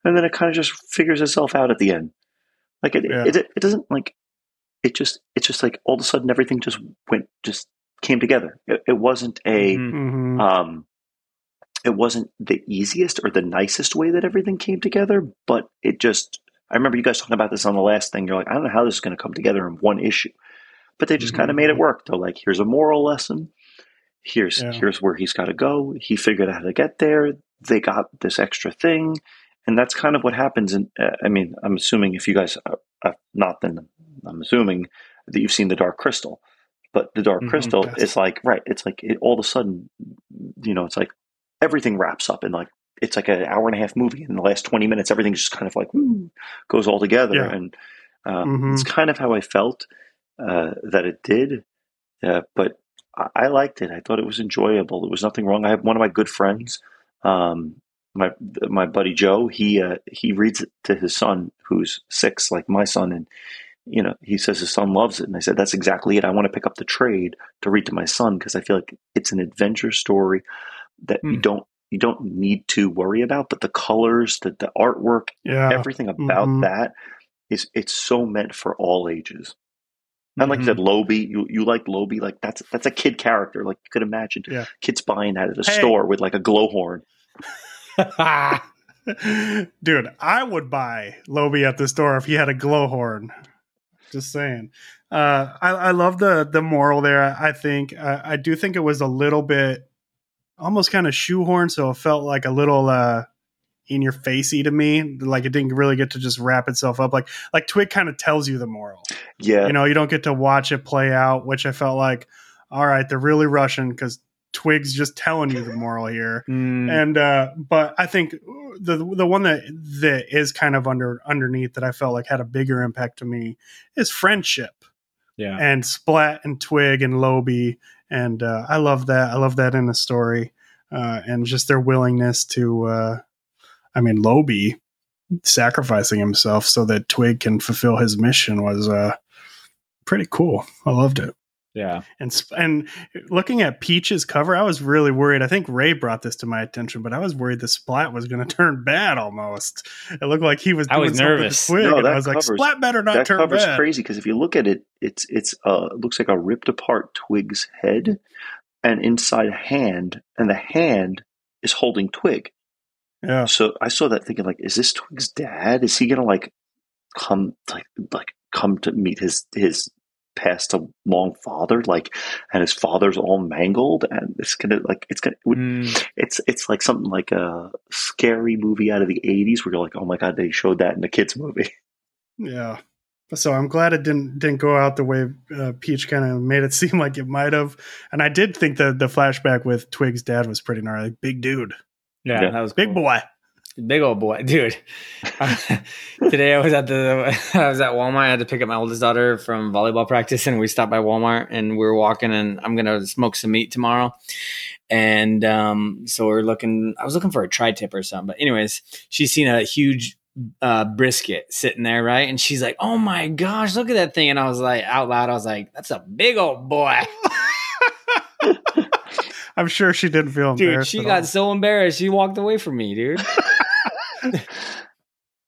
and then it kind of just figures itself out at the end. Like it, yeah. it, it, it doesn't like it just it's just like all of a sudden everything just went just came together. It, it wasn't a mm-hmm. um it wasn't the easiest or the nicest way that everything came together, but it just, I remember you guys talking about this on the last thing. You're like, I don't know how this is going to come together in one issue, but they just mm-hmm. kind of made it work. They're like, here's a moral lesson. Here's, yeah. here's where he's got to go. He figured out how to get there. They got this extra thing. And that's kind of what happens. And uh, I mean, I'm assuming if you guys are, not, then I'm assuming that you've seen the Dark Crystal. But the Dark mm-hmm, Crystal is like, right, it's like it, all of a sudden, you know, it's like, everything wraps up in like it's like an hour and a half movie. In the last twenty minutes, everything just kind of like woo, goes all together, yeah. and um, mm-hmm. it's kind of how I felt uh, that it did. Uh, but I-, I, liked it. I thought it was enjoyable. There was nothing wrong. I have one of my good friends, um, my my buddy Joe. He uh, he reads it to his son, who's six, like my son, and you know, he says his son loves it. And I said, that's exactly it. I want to pick up the trade to read to my son because I feel like it's an adventure story that you hmm. don't you don't need to worry about, but the colors, the the artwork, yeah. everything about mm-hmm. that is it's so meant for all ages. And like mm-hmm. you said, Loby, you, you like Loby, like that's that's a kid character. Like you could imagine yeah. kids buying that at a hey. store with like a glow horn. Dude, I would buy Loby at the store if he had a glow horn. Just saying. Uh, I, I love the the moral there. I think uh, I do think it was a little bit almost kind of shoehorned, so it felt like a little uh, in your facey to me. Like it didn't really get to just wrap itself up. Like like Twig kind of tells you the moral. Yeah, you know, you don't get to watch it play out, which I felt like, all right, they're really rushing because Twig's just telling you the moral here. Mm. And uh, but I think the the one that that is kind of under underneath that I felt like had a bigger impact to me is friendship. Yeah. And Splat and Twig and Loby and uh, I love that. I love that in a story, uh, and just their willingness to. Uh, I mean, Loby sacrificing himself so that Twig can fulfill his mission was uh, pretty cool. I loved it. Yeah. And and looking at Peach's cover, I was really worried. I think Ray brought this to my attention, but I was worried the Splat was going to turn bad almost. It looked like he was I was nervous. Twig, no, I was like Splat better not that turn cover's bad. crazy because if you look at it, it's it's uh it looks like a ripped apart Twig's head, and inside a hand, and the hand is holding Twig. Yeah. So I saw that thinking like, is this Twig's dad? Is he gonna like come like like come to meet his his passed along father like and his father's all mangled and it's gonna like it's gonna Mm. it's it's like something like a scary movie out of the 80s where you're like oh my god they showed that in a kids movie Yeah. So I'm glad it didn't didn't go out the way uh, Peach kind of made it seem like it might have. And I did think that the flashback with Twig's dad was pretty gnarly. Big dude, Yeah, Yeah. that was big cool. boy. Big old boy, dude. Today I was at the I was at Walmart. I had to pick up my oldest daughter from volleyball practice, and we stopped by Walmart and we were walking. And I'm gonna smoke some meat tomorrow, and um, so we're looking. I was looking for a tri tip or something, but anyways, she's seen a huge uh, brisket sitting there, right? And she's like, "Oh my gosh, look at that thing!" And I was like, out loud, I was like, "That's a big old boy." I'm sure she didn't feel Dude, embarrassed. she got so embarrassed, she walked away from me, dude.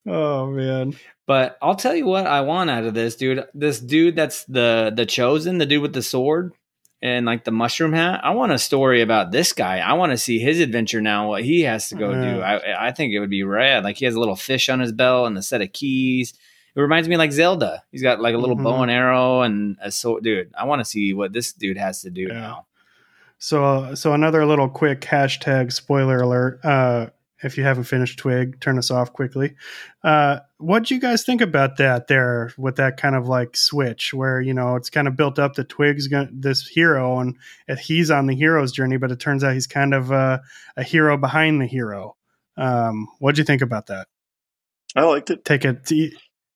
Oh man. But I'll tell you what I want out of this, dude. This dude that's the the chosen, the dude with the sword and like the mushroom hat. I want a story about this guy. I want to see his adventure now, what he has to go do. I I think it would be rad. Like he has a little fish on his belt and a set of keys. It reminds me like Zelda. He's got like a little bow Mhm. and arrow and a sword. Dude, I want to see what this dude has to do Yeah. now. So uh, so another little quick hashtag spoiler alert. Uh, if you haven't finished Twig, turn us off quickly. Uh, what do you guys think about that there with that kind of like switch where you know it's kind of built up that Twig's gonna, this hero and he's on the hero's journey, but it turns out he's kind of uh, a hero behind the hero. Um, what do you think about that? i liked it. Take it,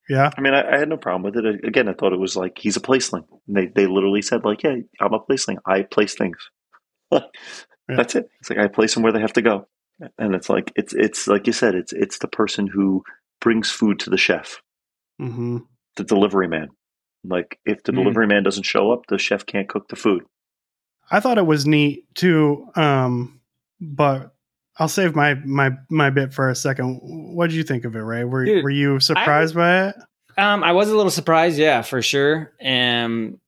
yeah, i mean I, I had no problem with it. Again i thought it was like he's a placeling. They, they literally said like yeah i'm a placeling. I place things. That's it. It's like i place them where they have to go and it's like it's it's like you said it's it's the person who brings food to the chef hmm the delivery man. Like if the Mm. delivery man doesn't show up, the chef can't cook the food. I thought it was neat too. Um, but I'll save my my my bit for a second. What did you think of it, Ray? Were Dude, were you surprised by it? Um, I was a little surprised, yeah, for sure. Um,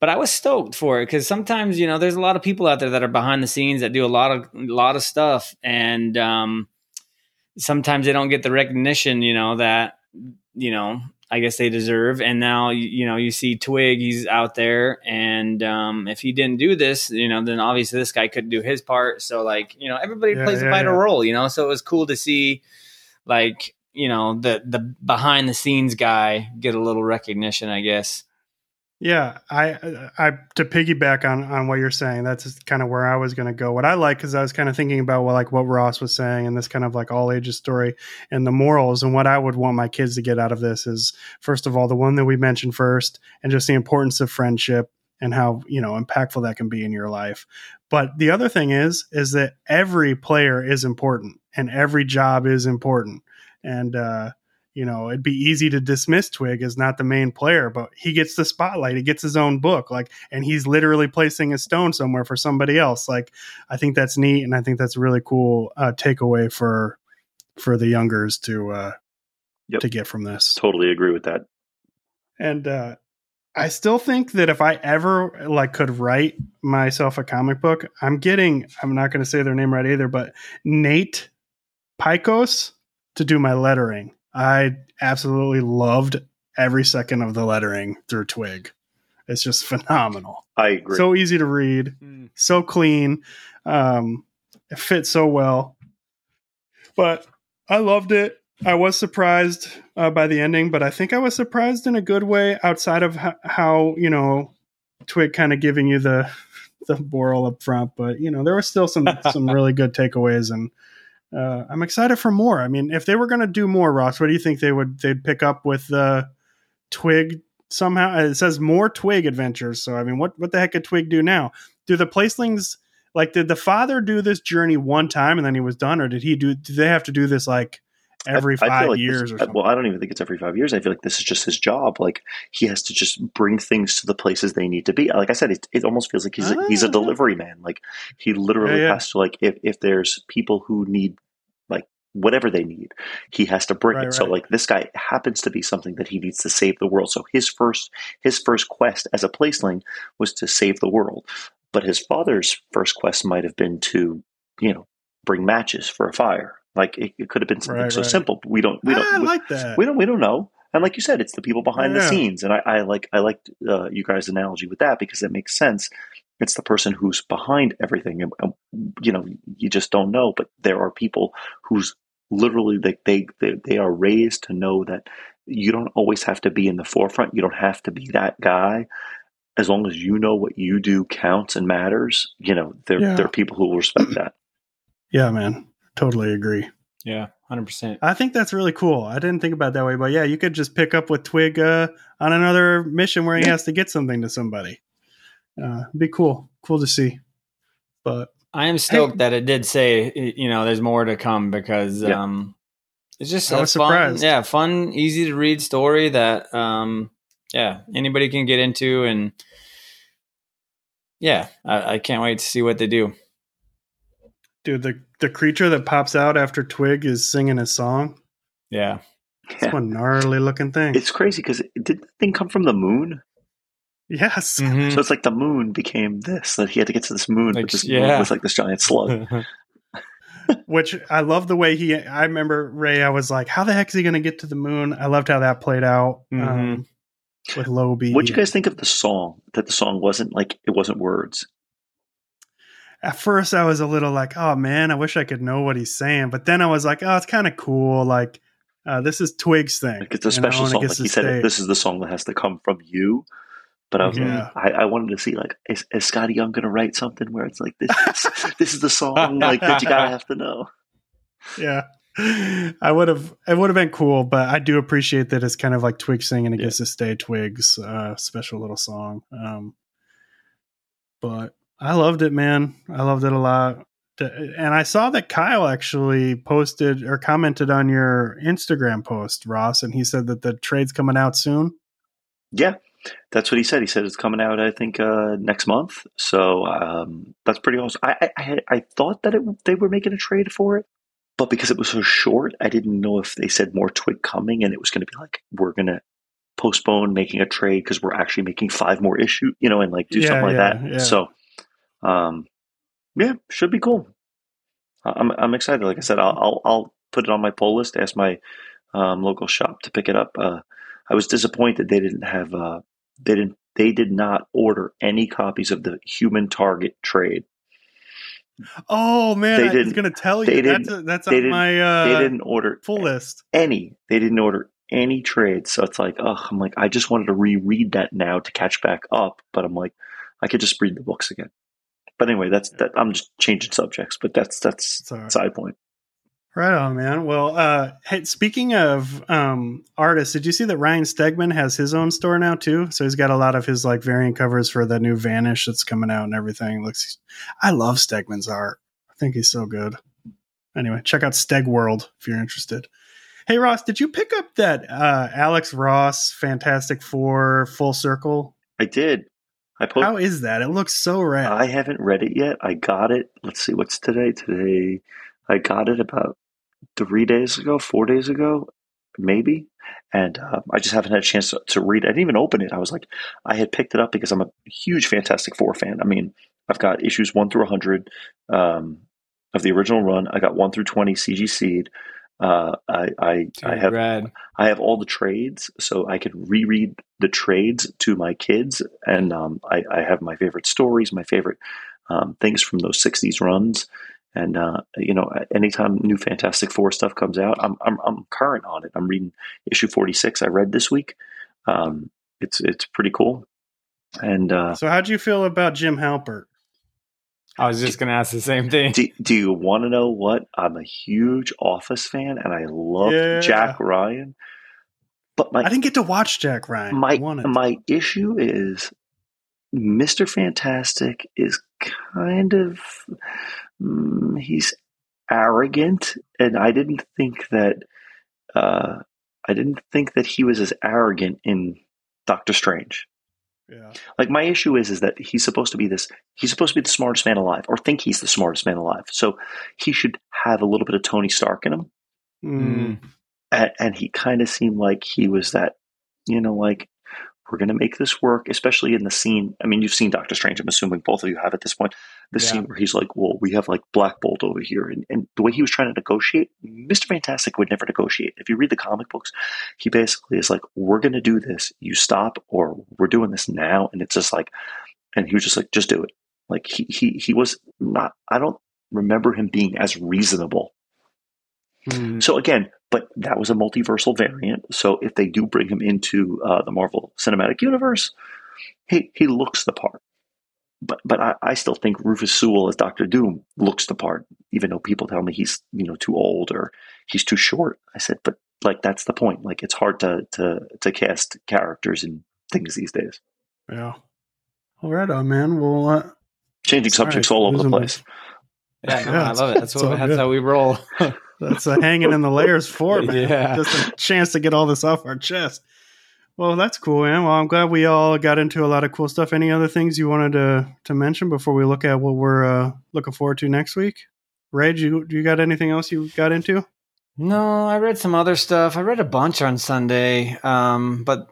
but I was stoked for it because sometimes you know there's a lot of people out there that are behind the scenes that do a lot of a lot of stuff, and um, sometimes they don't get the recognition, you know, that you know I guess they deserve. And now you, you know you see Twig, he's out there, and um, if he didn't do this, you know, then obviously this guy couldn't do his part. So like you know everybody Yeah, plays yeah, a vital yeah. role, you know. So it was cool to see like you know the the behind the scenes guy get a little recognition, I guess. Yeah, I I to piggyback on on what you're saying, that's kind of where I was going to go. What I like because I was kind of thinking about what like what Ross was saying and this kind of like all ages story and the morals and what I would want my kids to get out of this is first of all the one that we mentioned first and just the importance of friendship and how you know impactful that can be in your life. But the other thing is is that every player is important and every job is important and uh you know, it'd be easy to dismiss Twig as not the main player, but he gets the spotlight. He gets his own book, like, and he's literally placing a stone somewhere for somebody else. Like, I think that's neat, and I think that's a really cool uh, takeaway for for the youngers to uh, Yep. to get from this. Totally agree with that. And uh, I still think that if I ever like could write myself a comic book, I'm getting. I'm not going to say their name right either, but Nate Piekos to do my lettering. I absolutely loved every second of the lettering through Twig. It's just phenomenal. I agree. So easy to read, so clean. Um, it fits so well. But I loved it. I was surprised uh, by the ending, but I think I was surprised in a good way. Outside of how, how you know Twig kind of giving you the the moral up front, but you know there were still some some really good takeaways, and uh, I'm excited for more. I mean, if they were going to do more, Ross, what do you think they would they'd pick up with uh, Twig somehow? It says more Twig adventures, so I mean, what what the heck could Twig do now? Do the Placelings like did the father do this journey one time and then he was done, or did he do? Did they have to do this like every I- I feel five like years this- or something? Well, I don't even think it's every five years. I feel like this is just his job. Like he has to just bring things to the places they need to be. Like I said, it, it almost feels like he's a, he's a Ah. delivery man. Like he literally Yeah, yeah. has to like if if there's people who need like whatever they need, he has to bring Right, it. So like this guy happens to be something that he needs to save the world. So his first his first quest as a placeling was to save the world. but his father's first quest might have been to, you know, bring matches for a fire. Like it, it could have been something Right, so right. simple. But we don't. We don't. Ah, I we, like that. we don't. We don't know. And like you said, it's the people behind the scenes. And I, I like. I liked uh, you guys' analogy with that because it makes sense. It's the person who's behind everything, and, and, you know, you just don't know. But there are people who's literally like they, they they are raised to know that you don't always have to be in the forefront. You don't have to be that guy. As long as you know what you do counts and matters, you know, there Yeah. there are people who will respect that. yeah, man. Totally agree. Yeah, hundred percent. I think that's really cool. I didn't think about that way, but yeah, you could just pick up with Twig uh, on another mission where he Yeah. has to get something to somebody. Uh, be cool, cool to see. But I am stoked that it did say you know there's more to come because Yeah. um it's just I a fun, surprised. yeah, fun, easy to read story that um yeah anybody can get into and yeah I, I can't wait to see what they do. dude, the the creature that pops out after Twig is singing a song. Yeah, It's one gnarly looking thing. It's crazy because did the thing come from the moon? yes. Mhm. So it's like the moon became this. That he had to get to this moon, Like, but this yeah. moon was like this giant slug. Which I love the way he. I remember Ray. I was like, "How the heck is he going to get to the moon?" I loved how that played out um, Mhm. with Lobi. What'd you guys think of the song? That the song wasn't like it wasn't words. At first, I was a little like, "Oh man, I wish I could know what he's saying," but then I was like, "Oh, it's kind of cool." Like, uh, this is Twig's thing. Like it's a know, special song. Like he said, stay. this is the song that has to come from you. But I was Yeah. like, I, I wanted to see like, is, is Skottie Young going to write something where it's like this? Is, this is the song like that you gotta have to know. yeah. I would have. It would have been cool, but I do appreciate that it's kind of like Twig singing. It Yeah. gets to stay Twig's uh, special little song. Um, but I loved it, man. I loved it a lot. And I saw that Kyle actually posted or commented on your Instagram post, Ross, and he said that the trade's coming out soon. Yeah, that's what he said. He said it's coming out, I think, uh, next month. So um, that's pretty awesome. I I, I, had, I thought that it, they were making a trade for it, but because it was so short, I didn't know if they said more Twig coming, and it was going to be like we're going to postpone making a trade because we're actually making five more issue, you know, and like do Yeah, something like yeah, that. yeah. So, um, yeah, should be cool. I'm I'm excited. Like I said, I'll I'll, I'll put it on my poll list. Ask my um, local shop to pick it up. Uh, I was disappointed they didn't have uh, they didn't they did not order any copies of the Human Target trade. Oh man, They I was going to tell they you didn't- that's that's they didn't- my uh, they didn't order full list. any. They didn't order any trades. So it's like, oh, I'm like, I just wanted to reread that now to catch back up. But I'm like, I could just read the books again. But anyway, that's that. I'm just changing subjects, but that's that's side point. Right on, man. Well, uh, hey, speaking of um, artists, did you see that Ryan Stegman has his own store now too? So he's got a lot of his like variant covers for the new Vanish that's coming out and everything. Looks, I love Stegman's art. I think he's so good. Anyway, check out Steg World if you're interested. Hey Ross, did you pick up that uh, Alex Ross Fantastic Four Full Circle? I did. I posted. How is that? It looks so rad. I haven't read it yet. I got it. Let's see, what's today? Today, I got it about three days ago, four days ago, maybe. And uh, I just haven't had a chance to, to read. I didn't even open it. I was like, I had picked it up because I'm a huge Fantastic Four fan. I mean, I've got issues one through 100 um, of the original run. I got one through 20 CGC'd. Uh, I, I, I have rad. I have all the trades, so I could reread the trades to my kids, and um, I, I have my favorite stories, my favorite um, things from those '60s runs. And uh, you know, anytime new Fantastic Four stuff comes out, I'm, I'm I'm current on it. I'm reading issue 46. I read this week. Um, it's it's pretty cool. And uh, so how do you feel about Jim Halpert? I was just gonna ask the same thing. do, do you want to know what? I'm a huge Office fan, and I love Yeah. Jack Ryan. But my I didn't get to watch Jack Ryan. my I my issue is Mr. Fantastic is kind of mm, he's arrogant, and I didn't think that uh, I didn't think that he was as arrogant in Doctor Strange. Yeah. Like my issue is is that he's supposed to be this he's supposed to be the smartest man alive or think he's the smartest man alive. So he should have a little bit of Tony Stark in him Mm. and, and he kind of seemed like he was that you know like we're going to make this work, especially in the scene. I mean, you've seen Doctor Strange. I'm assuming both of you have at this point. The Yeah. scene where he's like, well, we have like Black Bolt over here. And, and the way he was trying to negotiate, Mr. Fantastic would never negotiate. If you read the comic books, he basically is like, we're going to do this. You stop or we're doing this now. And it's just like, and he was just like, just do it. Like he, he, he was not, I don't remember him being as reasonable Hmm. so again, but that was a multiversal variant. So if they do bring him into uh, the Marvel Cinematic Universe, he he looks the part. But but I, I still think Rufus Sewell as Doctor Doom looks the part, even though people tell me he's you know too old or he's too short. I said, but like that's the point. Like it's hard to to to cast characters and things these days. Yeah. All right, on man. Well, uh, Changing Sorry, subjects all over the losing my- place. Yeah, no, Yeah, I love it. That's what that's good. how we roll. that's uh, hanging in the layers for man. Yeah. Just a chance to get all this off our chest. Well, that's cool, man. Well, I'm glad we all got into a lot of cool stuff. Any other things you wanted to to mention before we look at what we're uh, looking forward to next week? Ray, do you, you got anything else you got into? No, I read some other stuff. I read a bunch on Sunday, um, but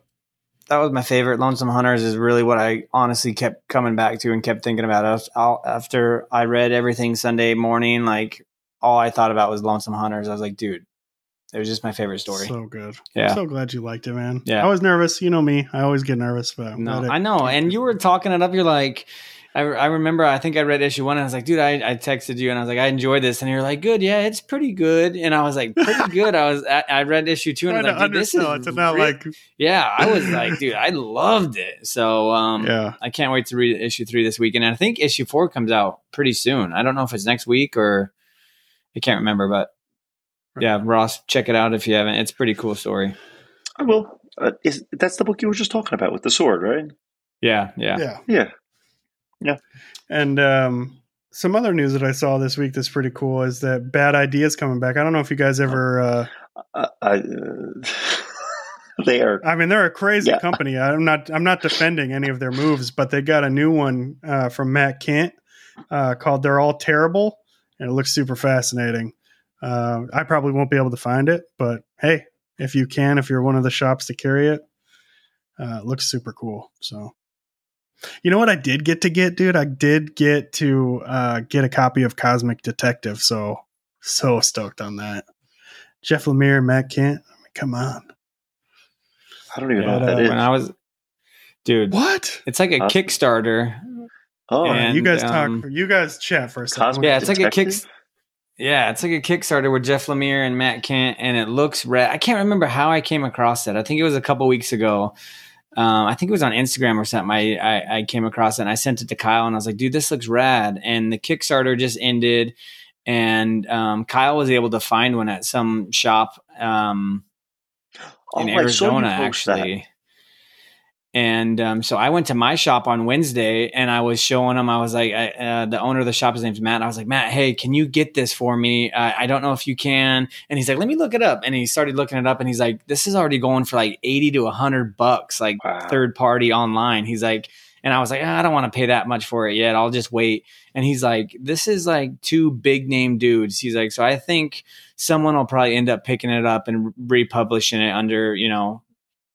that was my favorite. Lonesome Hunters is really what I honestly kept coming back to and kept thinking about. After I read everything Sunday morning, like all I thought about was Lonesome Hunters. I was like, dude, it was just my favorite story. So good. Yeah. I'm so glad you liked it, man. Yeah. I was nervous. You know me. I always get nervous, but I'm No, glad I know. And you were talking it up. You're like, I, I remember, I think I read issue one and I was like, dude, I, I texted you and I was like, I enjoyed this. And you're like, good. Yeah, it's pretty good. And I was like, pretty good. I was, I, I read issue two and I was like, dude, this is it to not like yeah, I was like, dude, I loved it. So, um, yeah. I can't wait to read issue three this weekend. And I think issue four comes out pretty soon. I don't know if it's next week or I can't remember, but yeah, Ross, check it out if you haven't. It's a pretty cool story. I will. Uh, is that's the book you were just talking about with the sword, right? Yeah, yeah. Yeah. Yeah. And um, some other news that I saw this week that's pretty cool is that Bad Ideas coming back. I don't know if you guys ever. Uh, Uh, I, uh, they are. I mean, they're a crazy Yeah. company. I'm not. I'm not defending any of their moves, but they got a new one uh, from Matt Kindt uh, called "They're All Terrible," and it looks super fascinating. Uh, I probably won't be able to find it, but hey, if you can, if you're one of the shops to carry it, uh, it looks super cool. So, you know what I did get to get, dude? I did get to uh, get a copy of Cosmic Detective. So, so stoked on that. Jeff Lemire, Matt Kindt. I mean, come on. I don't even know Yeah, what that uh, is. When I was, dude, What? it's like a Huh? Kickstarter. oh, And, you guys um, talk. You guys chat for a second. Cosmic Yeah, it's like a kick. Yeah, it's like a Kickstarter with Jeff Lemire and Matt Kindt, and it looks rad. I can't remember how I came across it. I think it was a couple weeks ago. Um, I think it was on Instagram or something. I, I I came across it and I sent it to Kyle and I was like, "Dude, this looks rad." And the Kickstarter just ended, and um, Kyle was able to find one at some shop um, in Oh, I saw you Arizona, actually. And um, so I went to my shop on Wednesday and I was showing him, I was like, I, uh, the owner of the shop, his name's Matt. I was like, Matt, hey, can you get this for me? Uh, I don't know if you can. And he's like, let me look it up. And he started looking it up and he's like, this is already going for like 80 to 100 bucks, like Wow. third party online. He's like, and I was like, "Ah, I don't want to pay that much for it yet. I'll just wait. And he's like, this is like two big name dudes. He's like, so I think someone will probably end up picking it up and republishing it under, you know,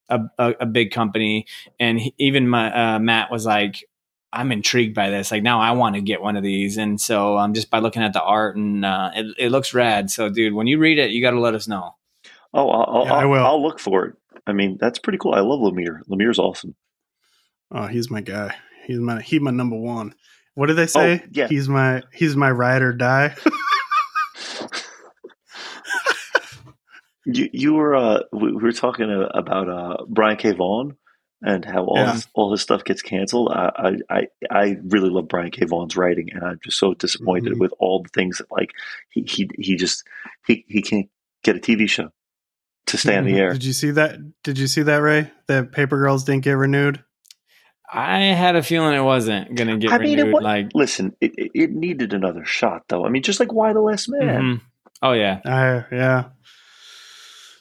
a, a, a big company. And he, even my, uh, Matt was like, I'm intrigued by this. Like now I want to get one of these. And so um, just by looking at the art and uh, it, it looks rad. So dude, when you read it, you got to let us know. Oh, I'll, I'll, I will. I'll look for it. I mean, that's pretty cool. I love Lemire. Lemire's awesome. Oh, he's my guy. He's my he's my number one. What do they say? Oh, yeah. He's my he's my ride or die. You, you were uh, we, we were talking uh, about uh, Brian K. Vaughan and how all Yeah. his, all his stuff gets canceled. I, I I I really love Brian K. Vaughan's writing, and I'm just so disappointed Mhm. with all the things that like he he he just he he can't get a TV show to stay on the air. Did you see that? Did you see that, Ray? That Paper Girls didn't get renewed. I had a feeling it wasn't going to get I mean, it renewed. wa- like, Listen, it, it, it needed another shot, though. I mean, just like Why the Last Man. mhm. oh yeah. I yeah.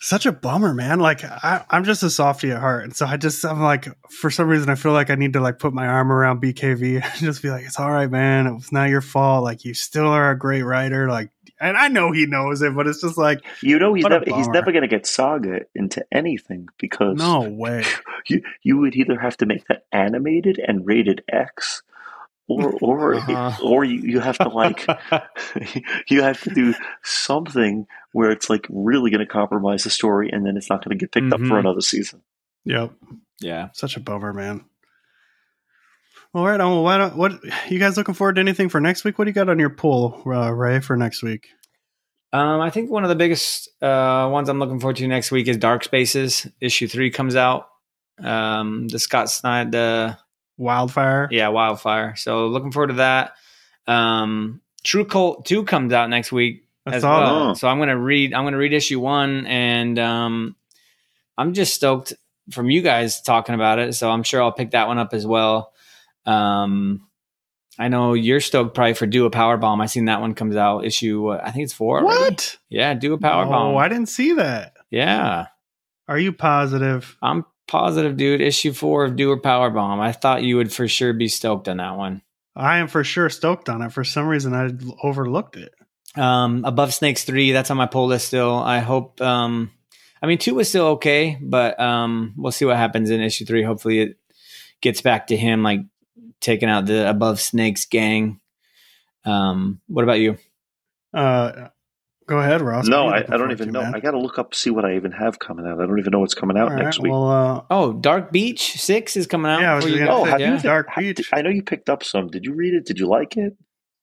Such a bummer, man. Like I, I'm just a softie at heart, and so I just I'm like, for some reason, I feel like I need to like put my arm around BKV and just be like, it's all right, man. It was not your fault. Like you still are a great writer. Like and I know he knows it, but it's just like You know he's never he's never going to get Saga into anything because no way. you you would either have to make that animated and rated X, or or Uh-huh. or you, you have to like you have to do something where it's like really going to compromise the story, and then it's not going to get picked up for Mhm. another season. Yep, Yeah. such a bummer, man. All right, um, why don't, what you guys looking forward to anything for next week? What do you got on your pool, uh, Ray, for next week? Um, I think one of the biggest uh, ones I'm looking forward to next week is Dark Spaces. Issue three comes out. Um, the Scott Snyder, the Wildfire. yeah, Wildfire. So looking forward to that. Um, True Cult two comes out next week as well. So I'm gonna read. I'm gonna read issue one, and um, I'm just stoked from you guys talking about it. So I'm sure I'll pick that one up as well. Um, I know you're stoked probably for Do a Power Bomb. I seen that one comes out issue. uh, I think it's four. already. What? Yeah, Do a Power Bomb. oh, I didn't see that. Yeah, Are you positive? I'm positive, dude. Issue four of Do a Power Bomb. I thought you would for sure be stoked on that one. I am for sure stoked on it. For some reason, I overlooked it. Um, Above Snakes three, that's on my pull list still. I hope. Um, I mean, two was still okay, but um, we'll see what happens in issue three. Hopefully, it gets back to him like taking out the Above Snakes gang. Um, what about you? Uh, go ahead, Ross. no, What are you I, I don't even to, know. man? I got to look up see what I even have coming out. I don't even know what's coming out All right, next week. Well, uh, Oh, Dark Beach six is coming out. Yeah, I was you gonna oh, have yeah. you? Dark ha- Beach. I know you picked up some. Did you read it? Did you like it?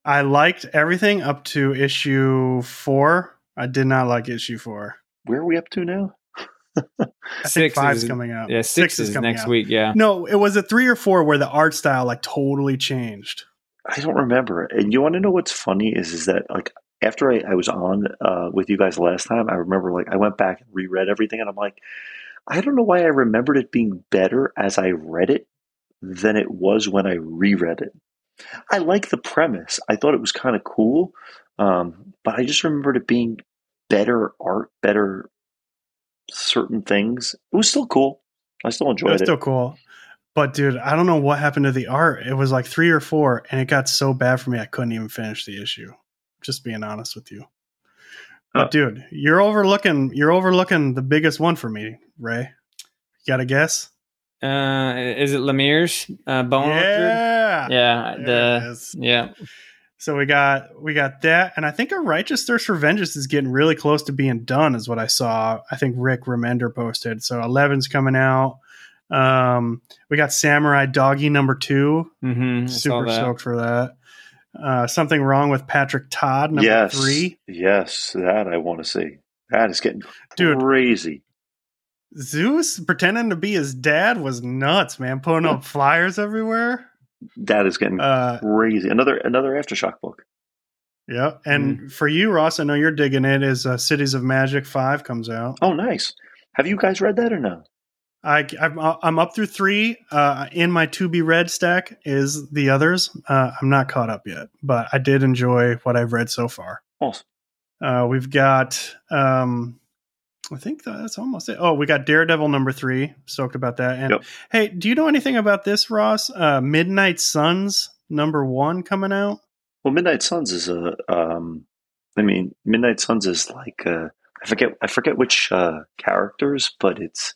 I liked everything up to issue four. I did not like issue four. Where are we up to now? I think Six five's is- coming out. Yeah, six, is, coming next out. week. Yeah. No, it was a three or four where the art style like totally changed. I don't remember. And you want to know what's funny is is that like after I, I was on uh, with you guys last time, I remember like I went back and reread everything, and I'm like, I don't know why I remembered it being better as I read it than it was when I reread it. I like the premise. I thought it was kind of cool, um, but I just remembered it being better art, better certain things. It was still cool. I still enjoyed That's it. still cool. But dude, I don't know what happened to the art. It was like three or four, and it got so bad for me I couldn't even finish the issue. Just being honest with you. But Huh. dude, you're overlooking you're overlooking the biggest one for me, Ray. You got a guess? Uh, is it Lemire's uh, Bone Orchard? yeah. Yeah. The yeah. So we got we got that, and I think a righteous thirst for vengeance is getting really close to being done, is what I saw. I think Rick Remender posted. So 11's coming out. Um, we got Samurai Doggy number two. Mm-hmm. Super stoked for that. Uh, something wrong with Patrick Todd number yes, three. yes, that I want to see. That is getting Dude. crazy. Zeus pretending to be his dad was nuts, man. Putting up flyers everywhere. That is getting Uh, crazy. Another another aftershock book. yeah, and for you, Ross, I know you're digging it. Is uh, Cities of Magic five comes out. Oh, nice. Have you guys read that or no? I, I'm, I'm up through three. Uh, in my to be read stack is the others. Uh, I'm not caught up yet, but I did enjoy what I've read so far. Awesome. Uh, we've got, um, I think that's almost it. Oh, we got Daredevil number three. Stoked about that. And Yep. hey, do you know anything about this, Ross? Uh, Midnight Suns number one coming out. Well, Midnight Suns is a. Um, I mean, Midnight Suns is like uh, I forget I forget which uh, characters, but it's.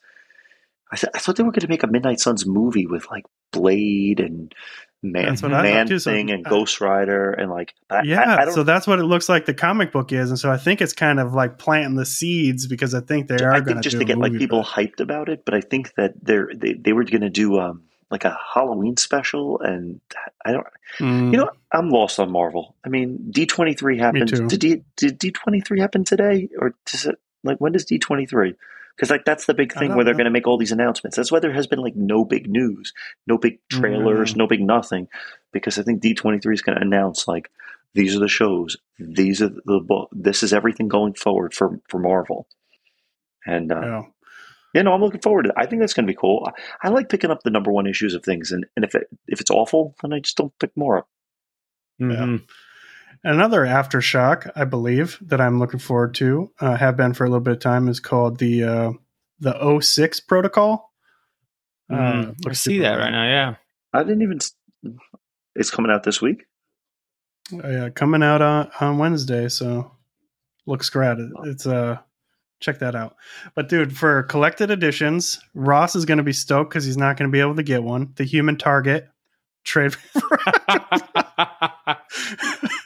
I, th- I thought they were going to make a Midnight Suns movie with like Blade and Man, That's what I thought Man too, so- Thing and uh, Ghost Rider and like. I, yeah, I, I so that's what it looks like the comic book is, and so I think it's kind of like planting the seeds because I think they are I going think just to get like people hyped about it, but I think that they're they, they were going to do um like a Halloween special, and I don't. Mm. You know, I'm lost on Marvel. I mean, D23 happened. Did D, did D23 happen today, or does it like when does D23? Because like that's the big thing where they're going to make all these announcements. That's why there has been like no big news, no big trailers, Mm. no big nothing. Because I think D23 is going to announce like these are the shows, these are the book, this is everything going forward for for Marvel. And uh, Yeah. yeah, no, I'm looking forward to it. I think that's going to be cool. I, I like picking up the number one issues of things, and, and if it if it's awful, then I just don't pick more up. Mhm. Another aftershock, I believe, that I'm looking forward to, uh, have been for a little bit of time, is called the uh, the 06 protocol. Uh, Mhm. I see that cool. right now. Yeah. I didn't even. It's coming out this week. Uh, yeah, coming out on, on Wednesday. So looks great. It's uh check that out. But dude, for collected editions, Ross is going to be stoked because he's not going to be able to get one. The Human Target trade.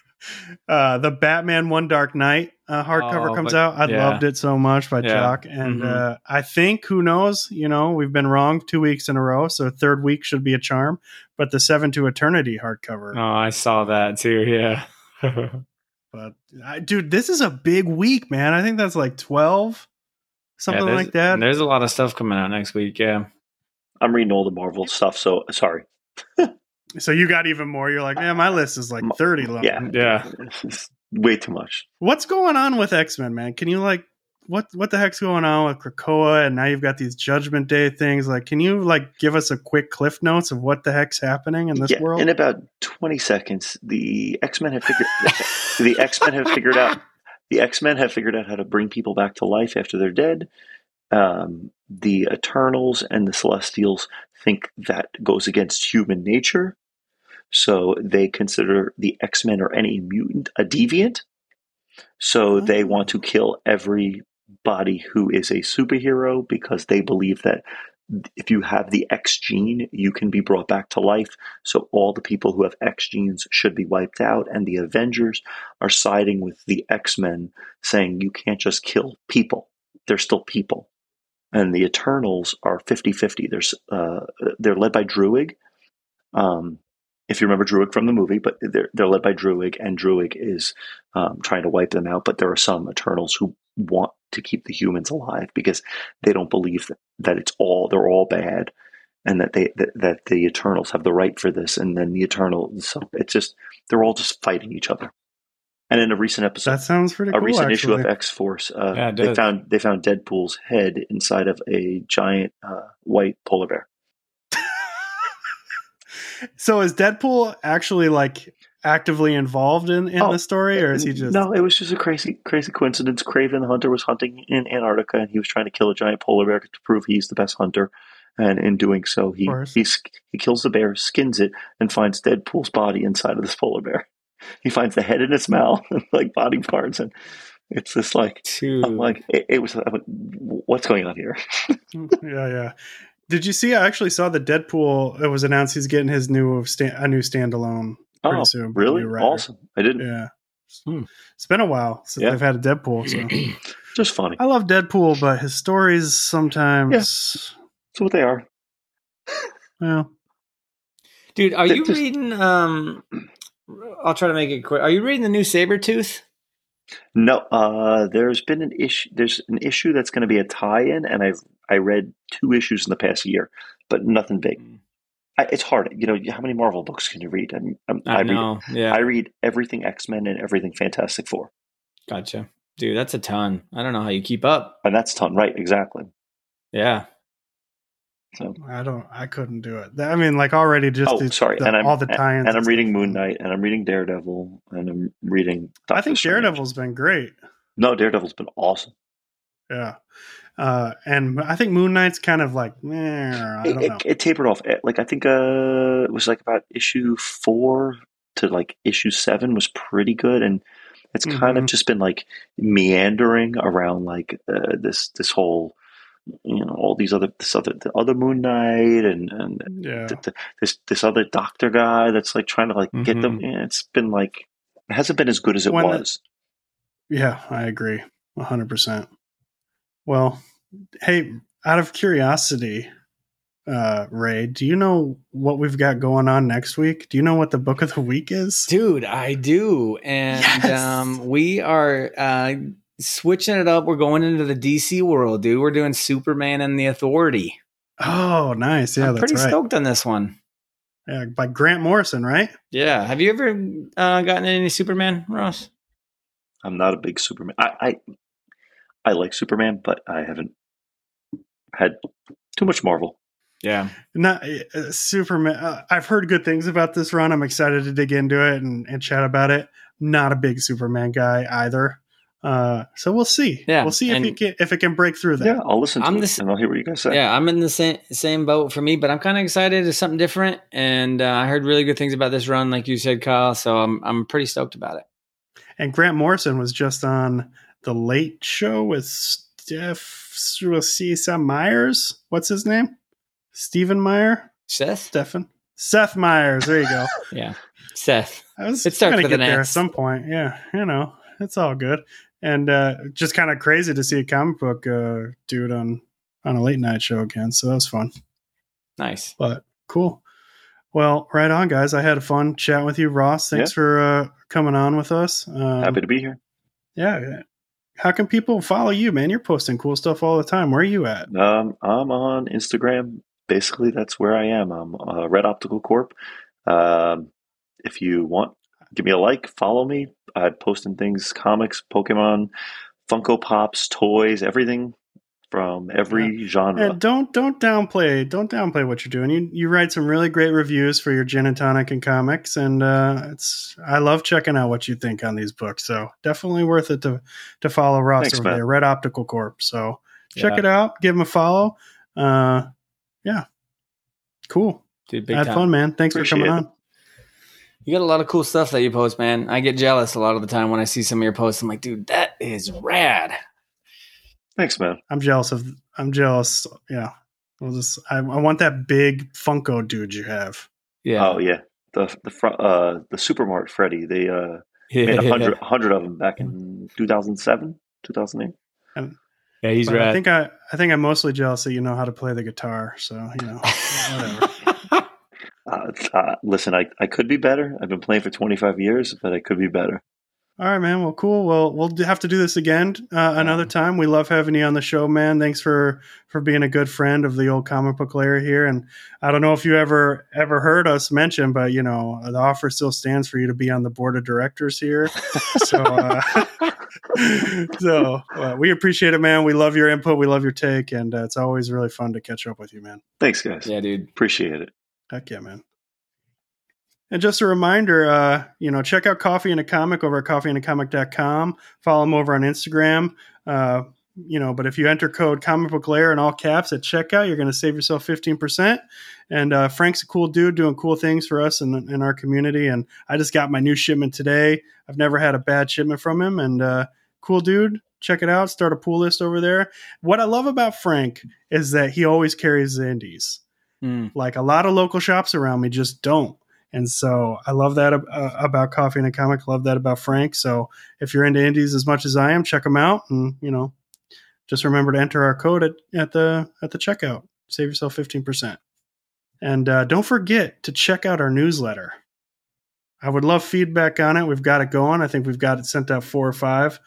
uh, the Batman One Dark Knight uh, hardcover Oh, comes but- out. I yeah. loved it so much by Yeah. Jock, and Mhm. uh, I think who knows? You know, we've been wrong two weeks in a row, so third week should be a charm. But the Seven to Eternity hardcover, oh, I saw that too. Yeah. but I, dude, this is a big week, man. I think that's like twelve, something Yeah, like that. There's a lot of stuff coming out next week. Yeah. I'm reading all the Marvel stuff, so sorry. So you got even more. You're like, man, my list is like thirty long. Yeah, Yeah. Way too much. What's going on with X Men, man? Can you like what what the heck's going on with Krakoa? And now you've got these Judgment Day things. Like, can you like give us a quick cliff notes of what the heck's happening in this yeah, world? in about 20 seconds, the X Men have figured the X Men have figured out the X Men have figured out how to bring people back to life after they're dead. Um, the Eternals and the Celestials think that goes against human nature, so they consider the X Men or any mutant a deviant. So mm-hmm. they Oh. want to kill everybody who is a superhero because they believe that if you have the X gene, you can be brought back to life. So all the people who have X genes should be wiped out. And the Avengers are siding with the X Men, saying you can't just kill people; they're still people. And the Eternals are 50-50. There's uh, they're led by Druig. Um, if you remember Druig from the movie, but they're they're led by Druig, and Druig is um, trying to wipe them out. But there are some Eternals who want to keep the humans alive because they don't believe that, that it's all they're all bad, and that they that, that the Eternals have the right for this. And then the Eternals, so it's just they're all just fighting each other. And in a recent episode, that sounds pretty a cool. recent issue of. X Force, uh, Yeah, it they found they found Deadpool's head inside of a giant uh, white polar bear. So is Deadpool actually like actively involved in in Oh, the story, or is he just No, it was just a crazy, crazy coincidence. Kraven the hunter was hunting in Antarctica, and he was trying to kill a giant polar bear to prove he's the best hunter. And in doing so, he he, he kills the bear, skins it, and finds Deadpool's body inside of this polar bear. He finds the head in his mouth, and like body parts, and it's just like Two. I'm like it, it was. I'm like, what's going on here? yeah, yeah. Did you see? I actually saw the Deadpool. It was announced he's getting his new sta- a new standalone pretty oh, soon. really? New. Awesome! I didn't. Yeah. Hmm. It's been a while since Yeah. they've had a Deadpool. So Just funny. I love Deadpool, but his stories sometimes. That's what they are. Well, Dude, are you just- reading? Um, I'll try to make it quick. Are you reading the new Sabretooth? No, uh, there's been an issue. There's an issue that's going to be a tie-in, and I've I read two issues in the past year, but nothing big. I, it's hard, you know. How many Marvel books can you read? I'm, I'm, I, I read know. Yeah, I read everything X Men and everything Fantastic Four, gotcha. Dude, that's a ton. I don't know how you keep up. and that's a ton, right? Exactly. Yeah. So, I don't. I couldn't do it. I mean, like already just. oh, the- sorry, the- and I'm all the tie-ins. and I'm reading Moon Knight, and I'm reading Daredevil, and I'm reading. I think Strange. Daredevil's been great. No, Daredevil's been awesome. Yeah. Uh, and I think Moon Knight's kind of like, I It, don't it, know. it tapered off. Like I think uh, it was like about issue four to like issue seven was pretty good, and it's kind of Mhm. just been like meandering around like uh, this this whole you know all these other this other the other Moon Knight and and yeah. th- th- this this other Doctor guy that's like trying to like get them. Yeah, it's been like it hasn't been as good as it When the- was. Yeah, I agree. 100%. Well, hey, out of curiosity, uh, Ray, do you know what we've got going on next week? Do you know what the book of the week is? Dude, I do. And Yes! um, we are uh, switching it up. We're going into the DC world, dude. We're doing Superman and the Authority. Oh, nice. Yeah, I'm that's pretty right. stoked on this one. Yeah, by Grant Morrison, right? Yeah. Have you ever uh, gotten any Superman, Ross? I'm not a big Superman. I, I I like Superman, but I haven't had too much Marvel. Yeah. Not uh, Superman. Uh, I've heard good things about this run. I'm excited to dig into it and, and chat about it. Not a big Superman guy either. Uh, so we'll see. Yeah, we'll see if and- it can, if it can break through that. Yeah, I'll listen to I'm it the s- and I'll hear what you guys say. Yeah, I'm in the same same boat for me, but I'm kind of excited. It's something different, and uh, I heard really good things about this run, like you said, Kyle. So I'm I'm pretty stoked about it. And Grant Morrison was just on the Late Show with Steph Seth Meyers. What's his name? Stephen Meyer. Seth. Stephen. Seth Meyers. There you go. yeah, Seth. I was It starts gonna with get an there at some point. Yeah, you know, it's all good. And uh, just kind of crazy to see a comic book uh, dude on on a late night show again. So that was fun. Nice. But cool. Well, right on, guys. I had a fun chat with you, Ross. Thanks for uh, coming on with us. Um, Happy to be here. yeah. How can people follow you, man? You're posting cool stuff all the time. Where are you at? Um, I'm on Instagram. Basically, that's where I am. I'm uh, Red Optical Corp. Um, if you want, give me a like, follow me. I'm posting things, comics, Pokemon, Funko Pops, toys, everything from every genre. And don't don't downplay don't downplay what you're doing. You you write some really great reviews for your gin and tonic and comics, and uh, it's I love checking out what you think on these books. So definitely worth it to to follow Ross Thanks, over man. there, Red Optical Corp. So check Yeah. it out, give him a follow. Uh, yeah, cool. Dude, big Had time. fun, man. Thanks Appreciate for coming it. on. You got a lot of cool stuff that you post, man. I get jealous a lot of the time when I see some of your posts. I'm like, dude, that is rad. Thanks, man. I'm jealous of. I'm jealous. Yeah, we'll just. I, I want that big Funko dude you have. Yeah. Oh yeah, the the fr- uh the Supermart Freddy. They uh yeah, made a hundred of them back in 2007, 2008. yeah, he's But I think I. I think I'm mostly jealous that you know how to play the guitar. So you know, whatever. Uh, uh, listen, I, I could be better. I've been playing for 25 years, but I could be better. All right, man. Well, cool. Well, we'll have to do this again uh, another time. We love having you on the show, man. Thanks for for being a good friend of the old comic book lair here. And I don't know if you ever ever heard us mention, but you know the offer still stands for you to be on the board of directors here. So, uh, so uh, we appreciate it, man. We love your input. We love your take, and uh, it's always really fun to catch up with you, man. Thanks, guys. yeah, dude. Appreciate it. Heck yeah, man. And just a reminder, uh, you know, check out Coffee and a Comic over at coffeeandacomic.com. Follow them over on Instagram. Uh, you know, but if you enter code comic book lair in all caps at checkout, you're going to save yourself 15%. And uh, Frank's a cool dude doing cool things for us in, in our community. And I just got my new shipment today. I've never had a bad shipment from him. And uh, cool dude. Check it out. Start a pull list over there. What I love about Frank is that he always carries the indies. Mm. Like a lot of local shops around me just don't. And so I love that uh, about Coffee and a Comic. Love that about Frank. So if you're into indies as much as I am, check them out. And you know, just remember to enter our code at, at the at the checkout. Save yourself fifteen percent. And uh, don't forget to check out our newsletter. I would love feedback on it. We've got it going. I think we've got it sent out four or five.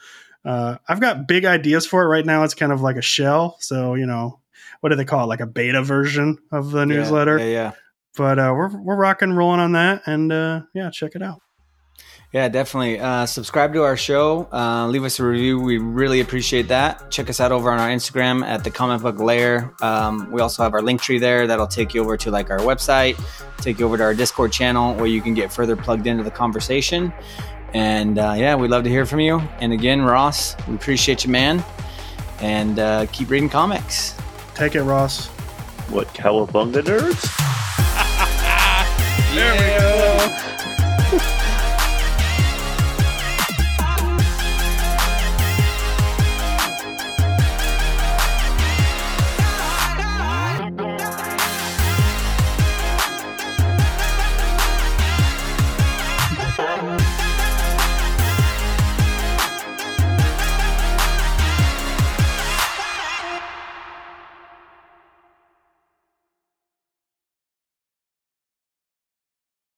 Uh, I've got big ideas for it right now. It's kind of like a shell. So you know, what do they call it? Like a beta version of the newsletter. Yeah, yeah. But uh, we're we're rocking rolling on that, and uh, yeah, check it out. Yeah, definitely. Uh, subscribe to our show. Uh, leave us a review. We really appreciate that. Check us out over on our Instagram at the Comic Book Lair. Um, we also have our Linktree there that'll take you over to like our website, take you over to our Discord channel where you can get further plugged into the conversation. And uh, yeah, we'd love to hear from you. And again, Ross, we appreciate you, man. And uh, keep reading comics. Take it, Ross. What, Cowabunga nerds? There we go.